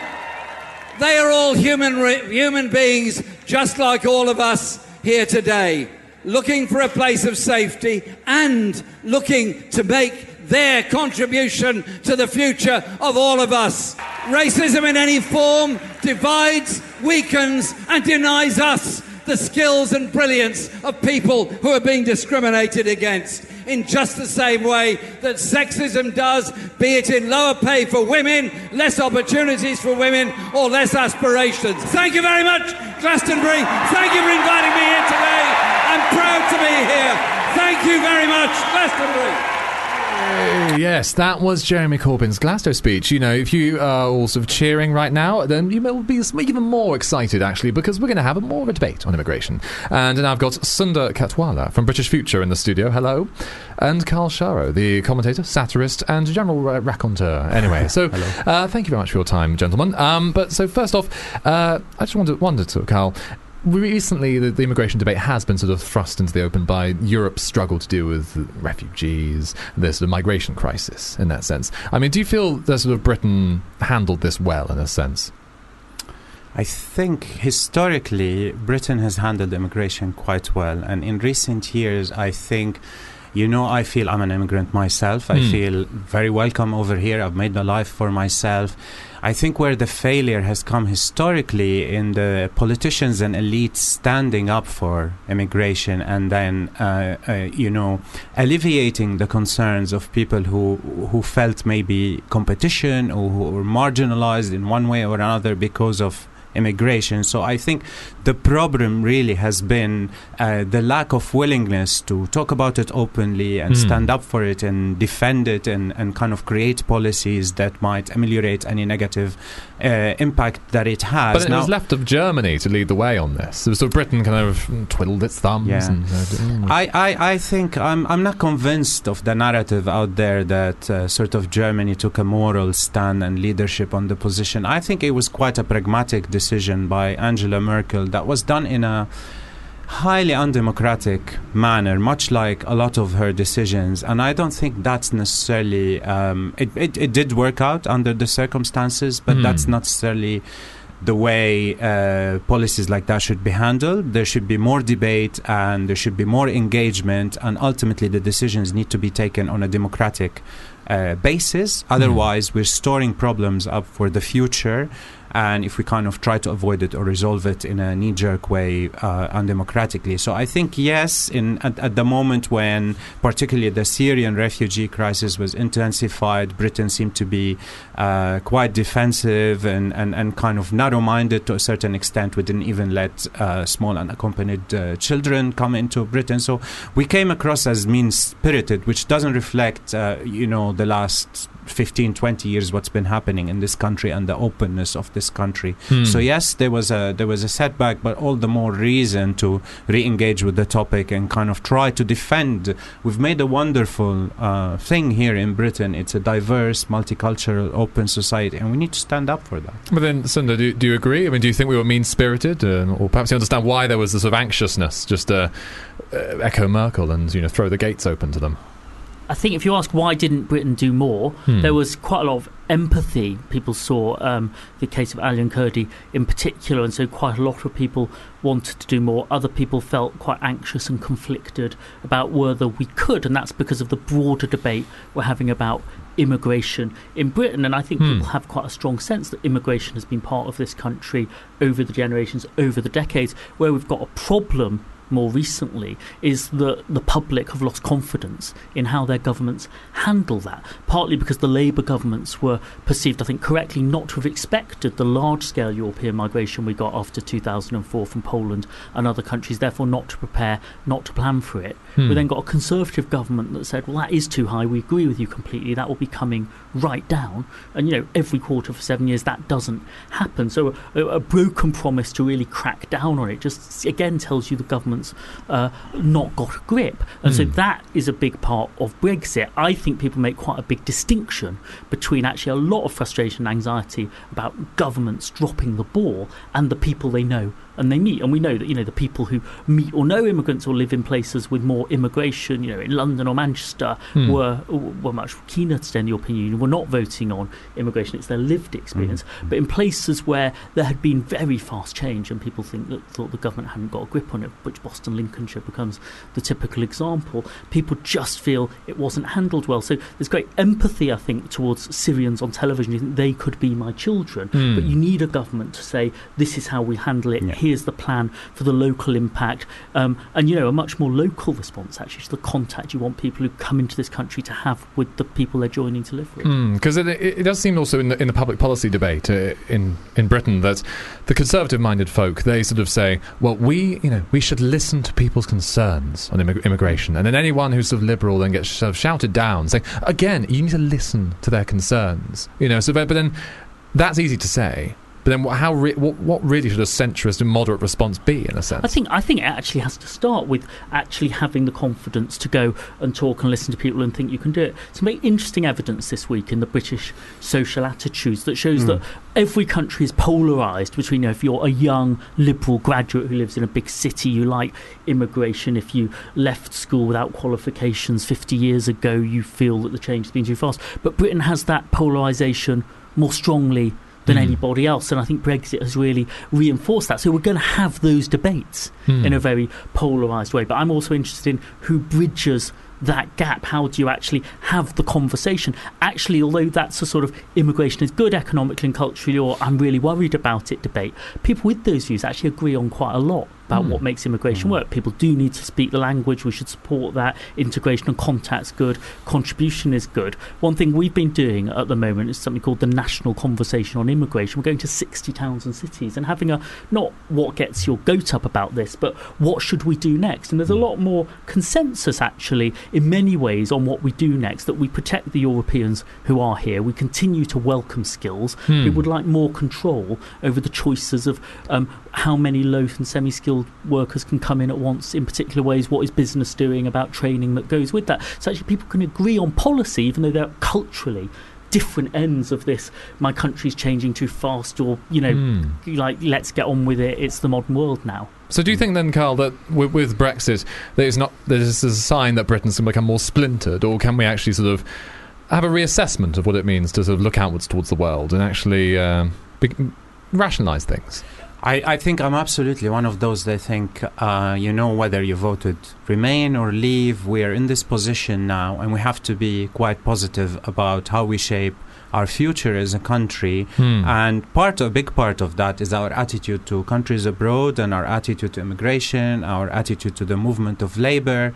They are all human, re- human beings, just like all of us here today, looking for a place of safety and looking to make their contribution to the future of all of us. Racism in any form divides, weakens, and denies us the skills and brilliance of people who are being discriminated against in just the same way that sexism does, be it in lower pay for women, less opportunities for women, or less aspirations. Thank you very much, Glastonbury. Thank you for inviting me here today. I'm proud to be here. Thank you very much, Glastonbury.
Yes, that was Jeremy Corbyn's Glasgow speech. You know, if you are all sort of cheering right now, then you will be even more excited, actually, because we're going to have a more of a debate on immigration. And now I've got Sunder Katwala from British Future in the studio. Hello. And Karl Sharro, the commentator, satirist, and general ra- raconteur. Anyway, so uh, thank you very much for your time, gentlemen. Um, but so, first off, uh, I just wanted, wondered, to, Carl, recently the, the, immigration debate has been sort of thrust into the open by Europe's struggle to deal with refugees, the sort of migration crisis in that sense. I mean, do you feel that sort of Britain handled this well in a sense?
I think historically Britain has handled immigration quite well, and in recent years, I think. You know, I feel I'm an immigrant myself. I
Hmm.
feel very welcome over here. I've made a life for myself. I think where the failure has come historically in the politicians and elites standing up for immigration and then, uh, uh, you know, alleviating the concerns of people who who felt maybe competition or who were marginalized in one way or another because of immigration. So I think the problem really has been uh, the lack of willingness to talk about it openly and
Hmm.
stand up for it and defend it and, and kind of create policies that might ameliorate any negative uh, impact that it has.
But it
Now-
was left of Germany to lead the way on this. So, Britain kind of twiddled its thumbs.
Yeah.
And, uh.
I, I, I think I'm, I'm not convinced of the narrative out there that uh, sort of Germany took a moral stand and leadership on the position. I think it was quite a pragmatic decision by Angela Merkel that was done in a highly undemocratic manner, much like a lot of her decisions. And I don't think that's necessarily, um, it, it, it did work out under the circumstances, but
Hmm.
that's not necessarily the way uh, policies like that should be handled. There should be more debate and there should be more engagement, and ultimately the decisions need to be taken on a democratic uh, basis. Otherwise, we're storing problems up for the future. And if we kind of try to avoid it or resolve it in a knee-jerk way, uh, undemocratically, so I think yes, in at, at the moment when particularly the Syrian refugee crisis was intensified, Britain seemed to be uh, quite defensive and, and, and kind of narrow-minded to a certain extent. We didn't even let uh, small unaccompanied uh, children come into Britain, so we came across as mean-spirited, which doesn't reflect, uh, you know, the last 15, 20 years what's been happening in this country and the openness of this country.
Hmm.
So yes, there was a there was a setback, but all the more reason to re-engage with the topic and kind of try to defend. We've made a wonderful uh, thing here in Britain. It's a diverse, multicultural, open society, and we need to stand up for that.
But then, Sunder, do, do you agree? I mean, do you think we were mean spirited? Uh, or perhaps you understand why there was this sort of anxiousness, just uh, uh, echo Merkel and, you know, throw the gates open to them?
I think if you ask why didn't Britain do more,
Hmm.
there was quite a lot of empathy. People saw um, the case of Aylan Kurdi in particular, and so quite a lot of people wanted to do more. Other people felt quite anxious and conflicted about whether we could, and that's because of the broader debate we're having about immigration in Britain. And I think
Hmm.
people have quite a strong sense that immigration has been part of this country over the generations, over the decades. Where we've got a problem more recently is that the public have lost confidence in how their governments handle that. Partly because the Labour governments were perceived, I think, correctly not to have expected the large scale European migration we got after 2004 from Poland and other countries, therefore, not to prepare, not to plan for it.
Hmm.
We then got a Conservative government that said, well, that is too high, we agree with you completely, that will be coming right down. And, you know, every quarter for seven years, that doesn't happen. So a, a broken promise to really crack down on it just, again, tells you the government's uh, not got a grip. And so
Hmm.
that is a big part of Brexit. I think people make quite a big distinction between actually a lot of frustration and anxiety about governments dropping the ball and the people they know and they meet. And we know that you know the people who meet or know immigrants or live in places with more immigration, you know, in London or Manchester,
Hmm.
were were much keener to stay in the European Union. Were not voting on immigration; it's their lived experience. But in places where there had been very fast change, and people think that thought the government hadn't got a grip on it, which Boston, Lincolnshire becomes the typical example. People just feel it wasn't handled well. So there's great empathy, I think, towards Syrians on television. You think they could be my children,
Hmm.
but you need a government to say this is how we handle it. Here's the plan for the local impact, um, and you know a much more local response actually to the contact you want people who come into this country to have with the people they're joining to live with.
Because it, it, it does seem also in the, in the public policy debate uh, in in Britain that the conservative-minded folk they sort of say, well, we you know we should listen to people's concerns on immig- immigration, and then anyone who's sort of liberal then gets sort of shouted down, saying again, you need to listen to their concerns, you know. So, but, but then that's easy to say. But then, what, how re- what, what really should a centrist and moderate response be, in a sense?
I think I think it actually has to start with actually having the confidence to go and talk and listen to people and think you can do it. Some very interesting evidence this week in the British social attitudes that shows
Mm.
that every country is polarised between you know, if you're a young liberal graduate who lives in a big city, you like immigration. If you left school without qualifications 50 years ago, you feel that the change has been too fast. But Britain has that polarisation more strongly than
Mm.
anybody else. And I think Brexit has really reinforced that. So we're going to have those debates
Mm.
in a very polarised way. But I'm also interested in who bridges that gap. How do you actually have the conversation? Actually, although that's a sort of immigration is good economically and culturally, or I'm really worried about it debate, people with those views actually agree on quite a lot about
Mm.
what makes immigration work. People do need to speak the language. We should support that. Integration and contact's good. Contribution is good. One thing we've been doing at the moment is something called the National Conversation on Immigration. We're going to 60 towns and cities and having a not what gets your goat up about this, but what should we do next? And there's a lot more consensus actually in many ways on what we do next. That we protect the Europeans who are here. We continue to welcome skills.
Hmm.
We would like more control over the choices of um, how many low and workers can come in at once in particular ways. What is business doing about training that goes with that? So actually, people can agree on policy, even though they're culturally different ends of this. My country's changing too fast, or you know,
Hmm.
like let's get on with it. It's the modern world now.
So, do you think then, Carl, that with, with Brexit, that it's not that this is a sign that Britain's going to become more splintered, or can we actually sort of have a reassessment of what it means to sort of look outwards towards the world and actually um, be, rationalise things?
I, I think I'm absolutely one of those that think, uh, you know, whether you voted remain or leave, we are in this position now, and we have to be quite positive about how we shape our future as a country.
Hmm.
And part, of a big part of that is our attitude to countries abroad and our attitude to immigration, our attitude to the movement of labor.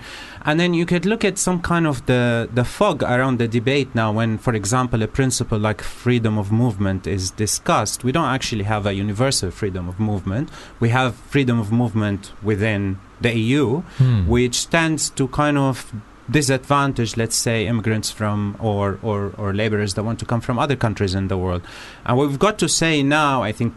And then you could look at some kind of the, the fog around the debate now when, for example, a principle like freedom of movement is discussed. We don't actually have a universal freedom of movement. We have freedom of movement within the EU,
Hmm.
which tends to kind of disadvantage, let's say, immigrants from or, or, or laborers that want to come from other countries in the world. And we've got to say now, I think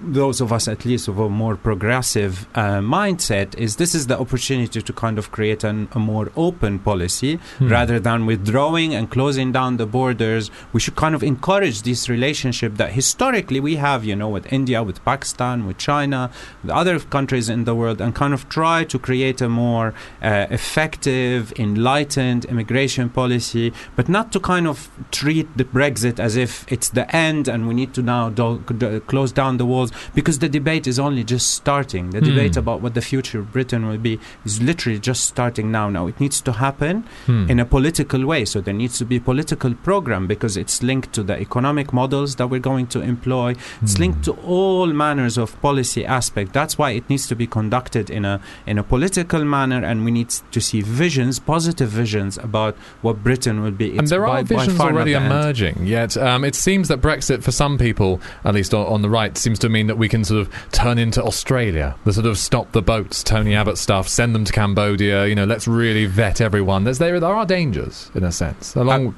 those of us at least of a more progressive uh, mindset, is this is the opportunity to kind of create an, a more open policy
Hmm.
rather than withdrawing and closing down the borders. We should kind of encourage this relationship that historically we have, you know, with India, with Pakistan, with China, with other countries in the world, and kind of try to create a more uh, effective, enlightened immigration policy, but not to kind of treat the Brexit as if it's the end and we need to now do, do- close down the walls because the debate is only just starting. The
Hmm.
debate about what the future of Britain will be is literally just starting now. Now it needs to happen
Hmm.
in a political way. So there needs to be a political program because it's linked to the economic models that we're going to employ. It's linked to all manners of policy aspect. That's why it needs to be conducted in a in a political manner, and we need to see visions, positive visions about what Britain would be.
and there
by-
are
by
visions already emerging. Yet um, it seems that Brexit, for some people, at least on, on the right, seems to mean that we can sort of turn into Australia, the sort of stop the boats, Tony Abbott stuff, send them to Cambodia. You know, let's really vet everyone. There's there there are dangers in a sense. Along,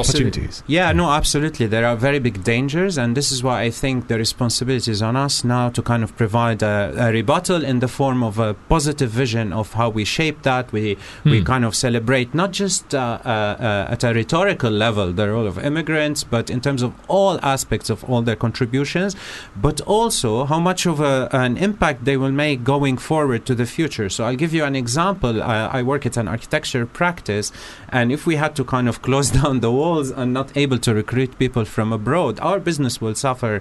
opportunities.
Yeah, no, absolutely. There are very big dangers, and this is why I think the responsibility is on us now to kind of provide a, a rebuttal in the form of a positive vision of how we shape that. We we
Hmm.
kind of celebrate not just uh, uh, uh, at a rhetorical level the role of immigrants, but in terms of all aspects of all their contributions, but also how much of a, an impact they will make going forward to the future. So I'll give you an example. I, I work at an architecture practice, and if we had to kind of close down the walls and not able to recruit people from abroad, our business will suffer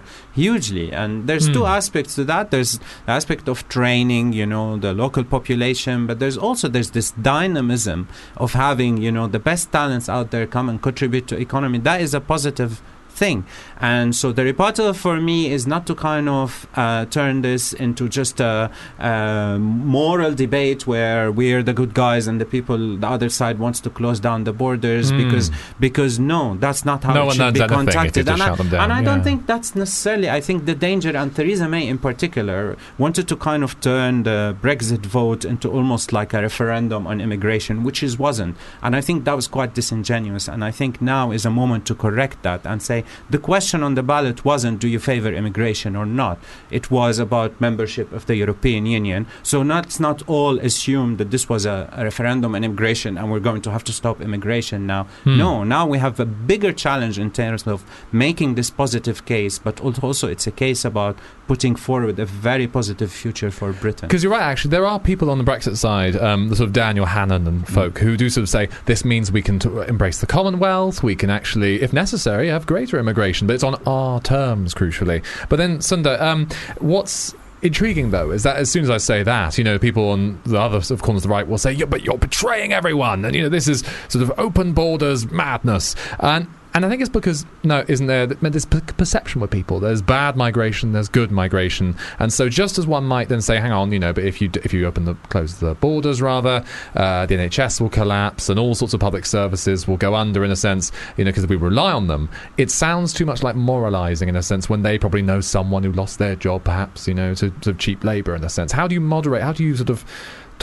hugely. And there's two
Hmm.
aspects to that. There's the aspect of training, you know, the local population, but there's also there's this dynamism of having, you know, the best talents out there come and contribute to economy. That is a positive thing. And so the rebuttal for me is not to kind of uh, turn this into just a, a moral debate where we're the good guys and the people, the other side wants to close down the borders
Mm.
because because no, that's not how
No
it
one
should be
just
And I,
shut them down,
and I
yeah.
don't think that's necessarily. I think the danger, and Theresa May in particular, wanted to kind of turn the Brexit vote into almost like a referendum on immigration, which is wasn't. And I think that was quite disingenuous. And I think now is a moment to correct that and say the question on the ballot wasn't do you favor immigration or not. It was about membership of the European Union. So not, let's not all assume that this was a, a referendum on immigration and we're going to have to stop immigration now.
Hmm.
No, now we have a bigger challenge in terms of making this positive case, but also it's a case about putting forward a very positive future for Britain.
Because you're right, actually, there are people on the Brexit side, um, the sort of Daniel Hannan and folk, who do sort of say this means we can t- embrace the Commonwealth, we can actually, if necessary, have greater immigration, but it's on our terms, crucially. But then, Sunder, um, what's intriguing though is that as soon as I say that, you know, people on the other sort of corners of the right will say, "Yeah, but you're betraying everyone," and you know, this is sort of open borders madness, and. And I think it's because no, isn't there this per- perception with people? There's bad migration, there's good migration, and so just as one might then say, "Hang on, you know," but if you if you open the close the borders, rather, uh, the NHS will collapse, and all sorts of public services will go under in a sense, you know, because we rely on them. It sounds too much like moralising in a sense when they probably know someone who lost their job, perhaps, you know, to of cheap labour in a sense. How do you moderate? How do you sort of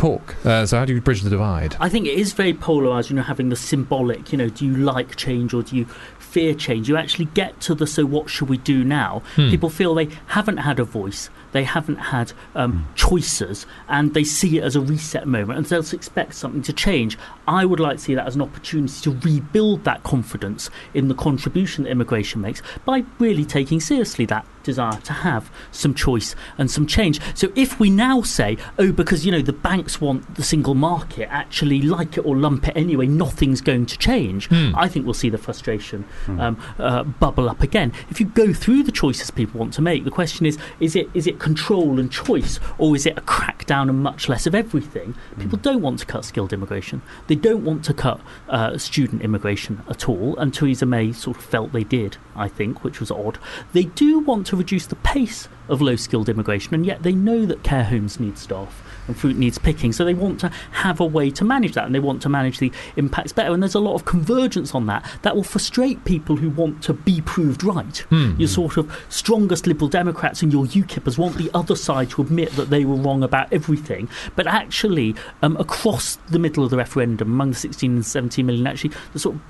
talk? Uh, so how do you bridge the divide?
I think it is very polarized, you know, having the symbolic, you know, do you like change or do you fear change? You actually get to the so what should we do now?
Hmm.
People feel they haven't had a voice, they haven't had um, choices, and they see it as a reset moment and they'll expect something to change. I would like to see that as an opportunity to rebuild that confidence in the contribution that immigration makes by really taking seriously that desire to have some choice and some change. So if we now say, oh, because you know the banks want the single market, actually like it or lump it anyway, nothing's going to change.
Hmm.
I think we'll see the frustration um, uh, bubble up again. If you go through the choices people want to make, the question is: is it is it control and choice, or is it a crackdown and much less of everything? People don't want to cut skilled immigration. They don't want to cut uh, student immigration at all. And Theresa May sort of felt they did. I think, which was odd. They do want to reduce the pace of low skilled immigration, and yet they know that care homes need staff and fruit needs picking. So they want to have a way to manage that, and they want to manage the impacts better. And there's a lot of convergence on that that will frustrate people who want to be proved right.
Hmm.
Your sort of strongest Liberal Democrats and your UKIPers want the other side to admit that they were wrong about everything. But actually, um, across the middle of the referendum, among the 16 and 17 million, actually, the sort of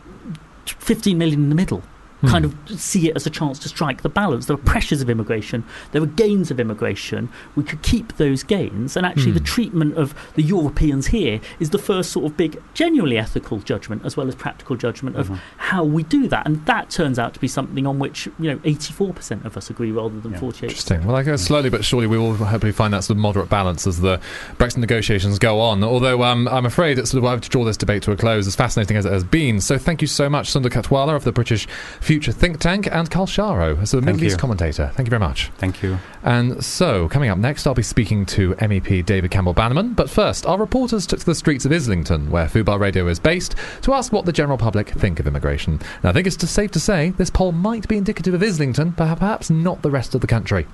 15 million in the middle kind of see it as a chance to strike the balance. There are pressures of immigration, there are gains of immigration. We could keep those gains, and actually,
Hmm.
the treatment of the Europeans here is the first sort of big, genuinely ethical judgment as well as practical judgment of how we do that. And that turns out to be something on which you know 84% of us agree rather than 48.
Interesting. Well, I guess slowly but surely we will hopefully find that sort of moderate balance as the Brexit negotiations go on. Although um, I'm afraid it's sort of I have to draw this debate to a close, as fascinating as it has been. So thank you so much, Sunder Katwala of the British Future Think Tank, and Karl Sharro, as a Middle. East commentator. Thank you very much.
Thank you.
And so, coming up next, I'll be speaking to MEP David Campbell Bannerman. But first, our reporters took to the streets of Islington, where Fubar Radio is based, to ask what the general public think of immigration. Now, I think it's safe to say this poll might be indicative of Islington, but perhaps not the rest of the country.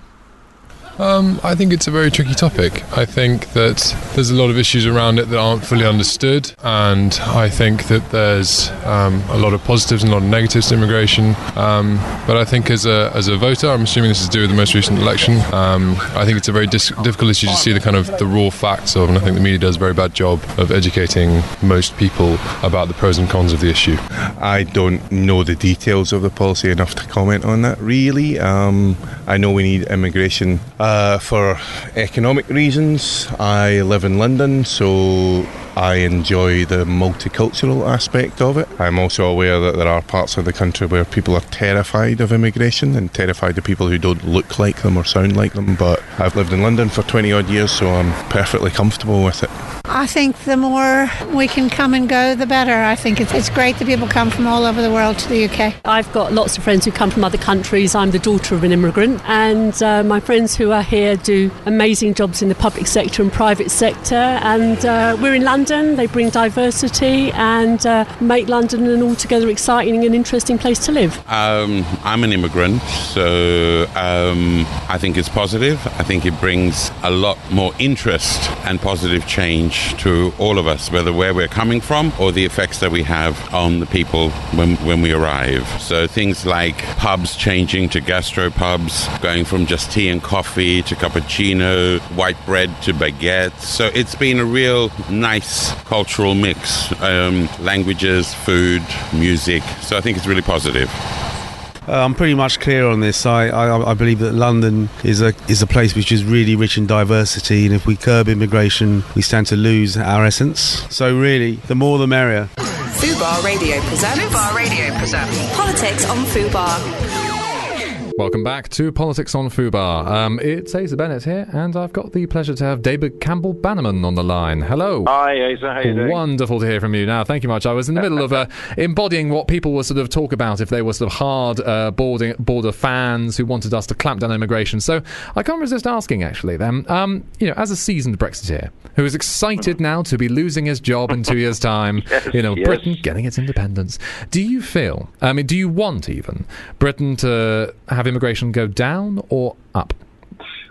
Um, I think it's a very tricky topic. I think that there's a lot of issues around it that aren't fully understood, and I think that there's um, a lot of positives and a lot of negatives to immigration. Um, but I think as a as a voter, I'm assuming this is to do with the most recent election. Um, I think it's a very dis- difficult issue to see the kind of the raw facts of, and I think the media does a very bad job of educating most people about the pros and cons of the issue.
I don't know the details of the policy enough to comment on that, really. Um, I know we need immigration uh, Uh, for economic reasons. I live in London, so I enjoy the multicultural aspect of it. I'm also aware that there are parts of the country where people are terrified of immigration and terrified of people who don't look like them or sound like them. But I've lived in London for 20 odd years, so I'm perfectly comfortable with it.
I think the more we can come and go, the better. I think it's, it's great that people come from all over the world to the UK.
I've got lots of friends who come from other countries. I'm the daughter of an immigrant, and uh, my friends who are here do amazing jobs in the public sector and private sector. And uh, we're in London, they bring diversity and uh, make London an altogether exciting and interesting place to live.
Um, I'm an immigrant, so um, I think it's positive. I think it brings a lot more interest and positive change to all of us, whether where we're coming from or the effects that we have on the people when, when we arrive. So things like pubs changing to gastro pubs, going from just tea and coffee to cappuccino, white bread to baguette. So it's been a real nice cultural mix um, languages, food, music. So I think it's really positive.
Uh, I'm pretty much clear on this. I, I, I, believe that London is a is a place which is really rich in diversity, and if we curb immigration, we stand to lose our essence. So really, the more the merrier.
Fubar Radio presents. Fubar Radio presents. Politics on Fubar.
Welcome back to Politics on Fubar. Um, it's Asa Bennett here, and I've got the pleasure to have David Campbell Bannerman on the line. Hello.
Hi, Asa. How you doing?
Wonderful to hear from you. Now, thank you much. I was in the middle of uh, embodying what people were sort of talk about if they were sort of hard uh, boarding, border fans who wanted us to clamp down on immigration. So I can't resist asking, actually, then, um, you know, as a seasoned Brexiteer who is excited now to be losing his job in two years' time,
yes,
you know,
yes.
Britain getting its independence, do you feel, I mean, do you want even Britain to have immigration go down or up?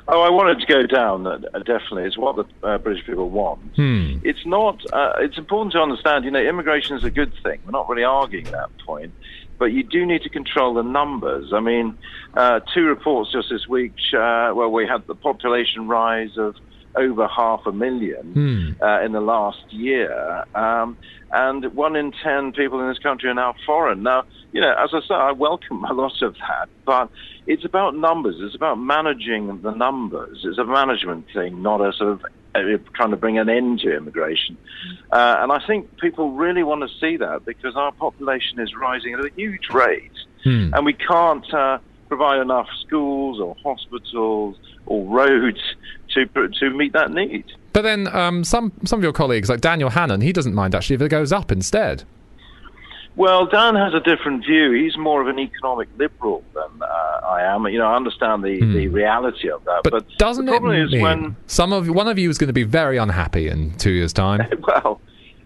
Oh, I want it to go down. Uh, definitely, it's what the uh, British people want.
Hmm.
It's not. Uh, it's important to understand. You know, immigration is a good thing. We're not really arguing that point, but you do need to control the numbers. I mean, uh, two reports just this week. Uh, well, we had the population rise of over half a million
Hmm.
uh, in the last year, um, and one in ten people in this country are now foreign. Now, you know, as I say, I welcome a lot of that, but it's about numbers. It's about managing the numbers. It's a management thing, not a sort of uh, trying to bring an end to immigration. Uh, and I think people really want to see that because our population is rising at a huge rate,
Hmm.
and we can't uh, provide enough schools or hospitals or roads to to meet that need.
But then um, some some of your colleagues, like Daniel Hannan, he doesn't mind actually if it goes up instead.
Well, Dan has a different view. He's more of an economic liberal than uh, I am. You know, I understand the, the reality of that. But,
Doesn't
the
it
problem is
mean
when
some of one of you is going to be very unhappy in two years' time?
well,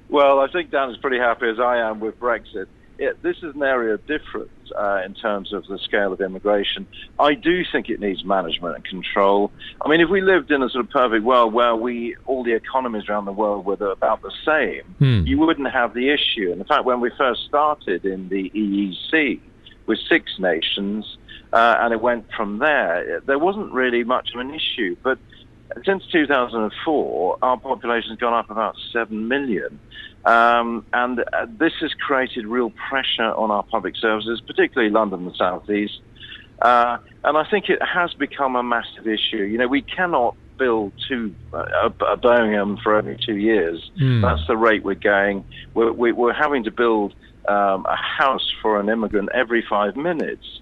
well, I think Dan is pretty happy as I am with Brexit. It, this is an area of difference uh, in terms of the scale of immigration. I do think it needs management and control. I mean, if we lived in a sort of perfect world where we all the economies around the world were the, about the same,
Hmm.
you wouldn't have the issue. And in fact, when we first started in the EEC with six nations, uh, and it went from there, there wasn't really much of an issue. But since 2004, our population has gone up about 7 million. Um, and uh, this has created real pressure on our public services, particularly London and the South East. Uh, and I think it has become a massive issue. You know, we cannot build two, uh, a, Birmingham for every two years.
Hmm.
That's the rate we're going. We're, we- we're having to build um, a house for an immigrant every five minutes.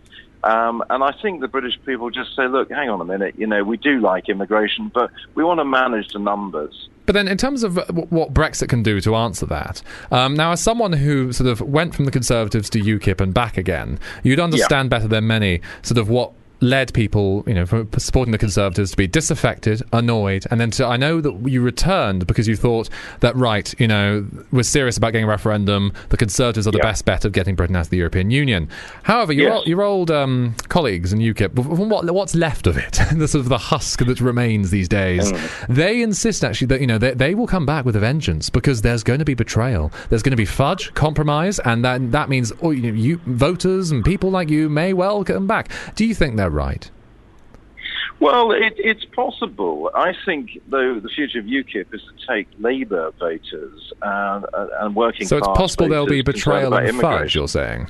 Um, and I think the British people just say, look, hang on a minute, you know, we do like immigration, but we want to manage the numbers.
But then, in terms of uh, what Brexit can do to answer that, um, now as someone who sort of went from the Conservatives to UKIP and back again, you'd understand better than many sort of what led people, you know, from supporting the Conservatives to be disaffected, annoyed, and then to, I know that you returned because you thought that, right, you know, we're serious about getting a referendum. The Conservatives are the best bet of getting Britain out of the European Union. However, your,
Yes.
old, your old um, colleagues in UKIP, what, what's left of it, the sort of the husk that remains these days, they insist actually that, you know, they, they will come back with a vengeance because there's going to be betrayal. There's going to be fudge, compromise, and that, that means oh, you, know, you voters and people like you may well come back. Do you think they're right?
Well, it, it's possible. I think, though, the future of UKIP is to take Labour voters and, and working
So it's possible there'll be betrayal and fudge, you're saying?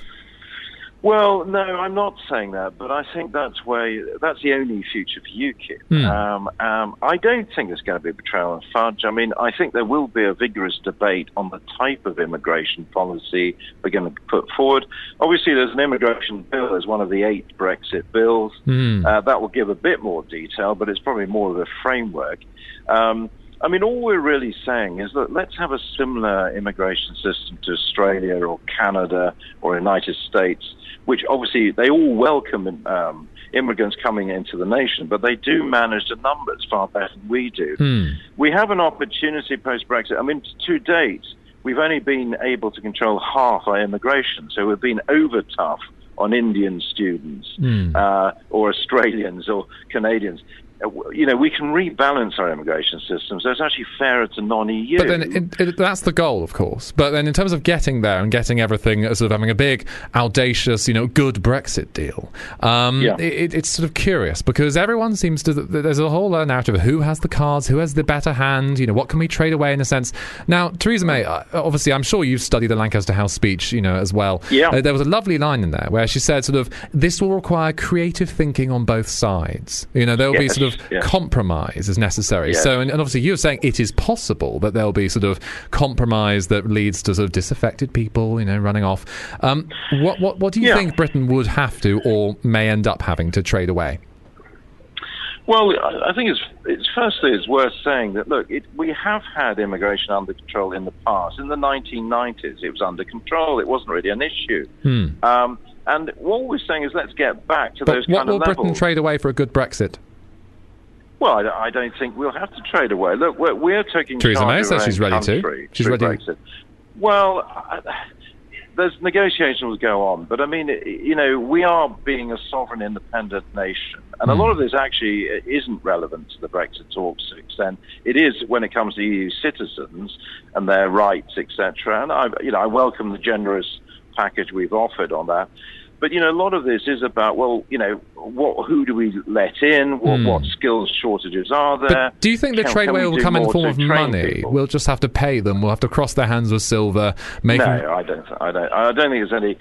Well, no, I'm not saying that, but I think that's where that's the only future for UKIP.
Hmm.
Um, um, I don't think there's going to be a betrayal and fudge. I mean, I think there will be a vigorous debate on the type of immigration policy we're going to put forward. Obviously, there's an immigration bill as one of the eight Brexit bills.
Hmm.
Uh, that will give a bit more detail, but it's probably more of a framework. Um, I mean, all we're really saying is that let's have a similar immigration system to Australia or Canada or United States, which obviously they all welcome um, immigrants coming into the nation, but they do manage the numbers far better than we do.
Hmm.
We have an opportunity post Brexit. I mean, to date, we've only been able to control half our immigration, so we've been over tough on Indian students
Hmm.
uh, or Australians or Canadians. You know, we can rebalance our immigration system so it's actually fairer to non-EU.
But then it, it, that's the goal, of course. But then in terms of getting there and getting everything, uh, sort of having a big, audacious, you know, good Brexit deal, um,
Yeah.
it, it's sort of curious because everyone seems to. There's a whole uh, narrative of who has the cards, who has the better hand. You know, what can we trade away in a sense. Now, Theresa May, uh, obviously, I'm sure you've studied the Lancaster House speech, you know, as well.
Yeah.
Uh, there was a lovely line in there where she said, sort of, this will require creative thinking on both sides. You know, there will be sort of
yes.
compromise as necessary.
Yes.
So, and, and obviously, you're saying it is possible that there'll be sort of compromise that leads to sort of disaffected people, you know, running off. Um, what, what, what do you
Yeah.
think Britain would have to or may end up having to trade away?
Well, I think it's, it's firstly it's worth saying that look, it, we have had immigration under control in the past. In the 1990s, it was under control. It wasn't really an issue.
Hmm.
Um, and what we're saying is let's get back to
But
those
what
kind
will
of
Britain
levels.
trade away for a good Brexit?
Well, I, don't- I don't think we'll have to trade away. Look, we're, we're taking
Theresa May says she's ready to. She's ready.
Brexit. Well, I, there's negotiations go on, but I mean, you know, we are being a sovereign, independent nation, and a
Hmm.
lot of this actually isn't relevant to the Brexit talks to extent. It is when it comes to EU citizens and their rights, etc. And I, you know, I welcome the generous package we've offered on that. But you know, a lot of this is about well, you know, what who do we let in? What,
Hmm.
what skills shortages are there?
But do you think the
Can-
trade
can
will come in the form of money?
people?
We'll just have to pay them. We'll have to cross their hands with silver, making.
No, I don't. I don't. I don't think there's any.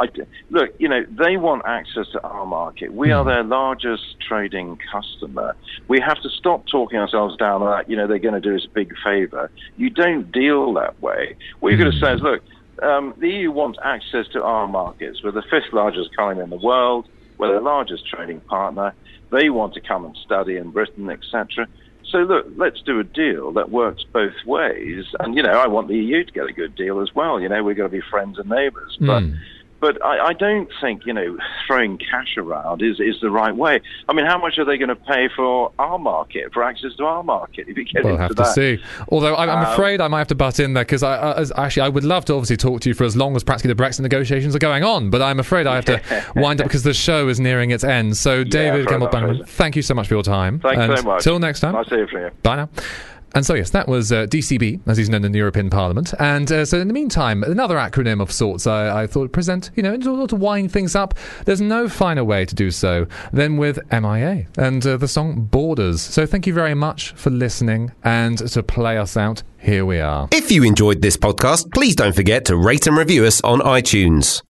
I, look, you know, they want access to our market. We
Hmm.
are their largest trading customer. We have to stop talking ourselves down like, you know, they're going to do us a big favour. You don't deal that way. What you're going
Hmm.
to say is, look, um, the EU wants access to our markets. We're the fifth largest economy in the world. We're their largest trading partner. They want to come and study in Britain, etc. So look, let's do a deal that works both ways. And you know, I want the EU to get a good deal as well. You know, we're going to be friends and neighbours. But
Hmm.
But I, I don't think you know throwing cash around is is the right way. I mean, how much are they going to pay for our market, for access to our market? If you get
We'll
into
have to see. Although I'm, I'm
Um,
afraid I might have to butt in there because I, as- actually I would love to obviously talk to you for as long as practically the Brexit negotiations are going on, but I'm afraid I have to wind up because the show is nearing its end. So, David
fair
Campbell Bannerman, thank you so much for your time.
Thanks
and
so much.
Till next time.
Nice to hear from you.
Bye now. And so, yes, that was uh, DCB, as he's known in the European Parliament. And uh, so, in the meantime, another acronym of sorts I, I thought present, you know, in order to wind things up. There's no finer way to do so than with MIA and uh, the song Borders. So, thank you very much for listening. And to play us out, here we are.
If you enjoyed this podcast, please don't forget to rate and review us on iTunes.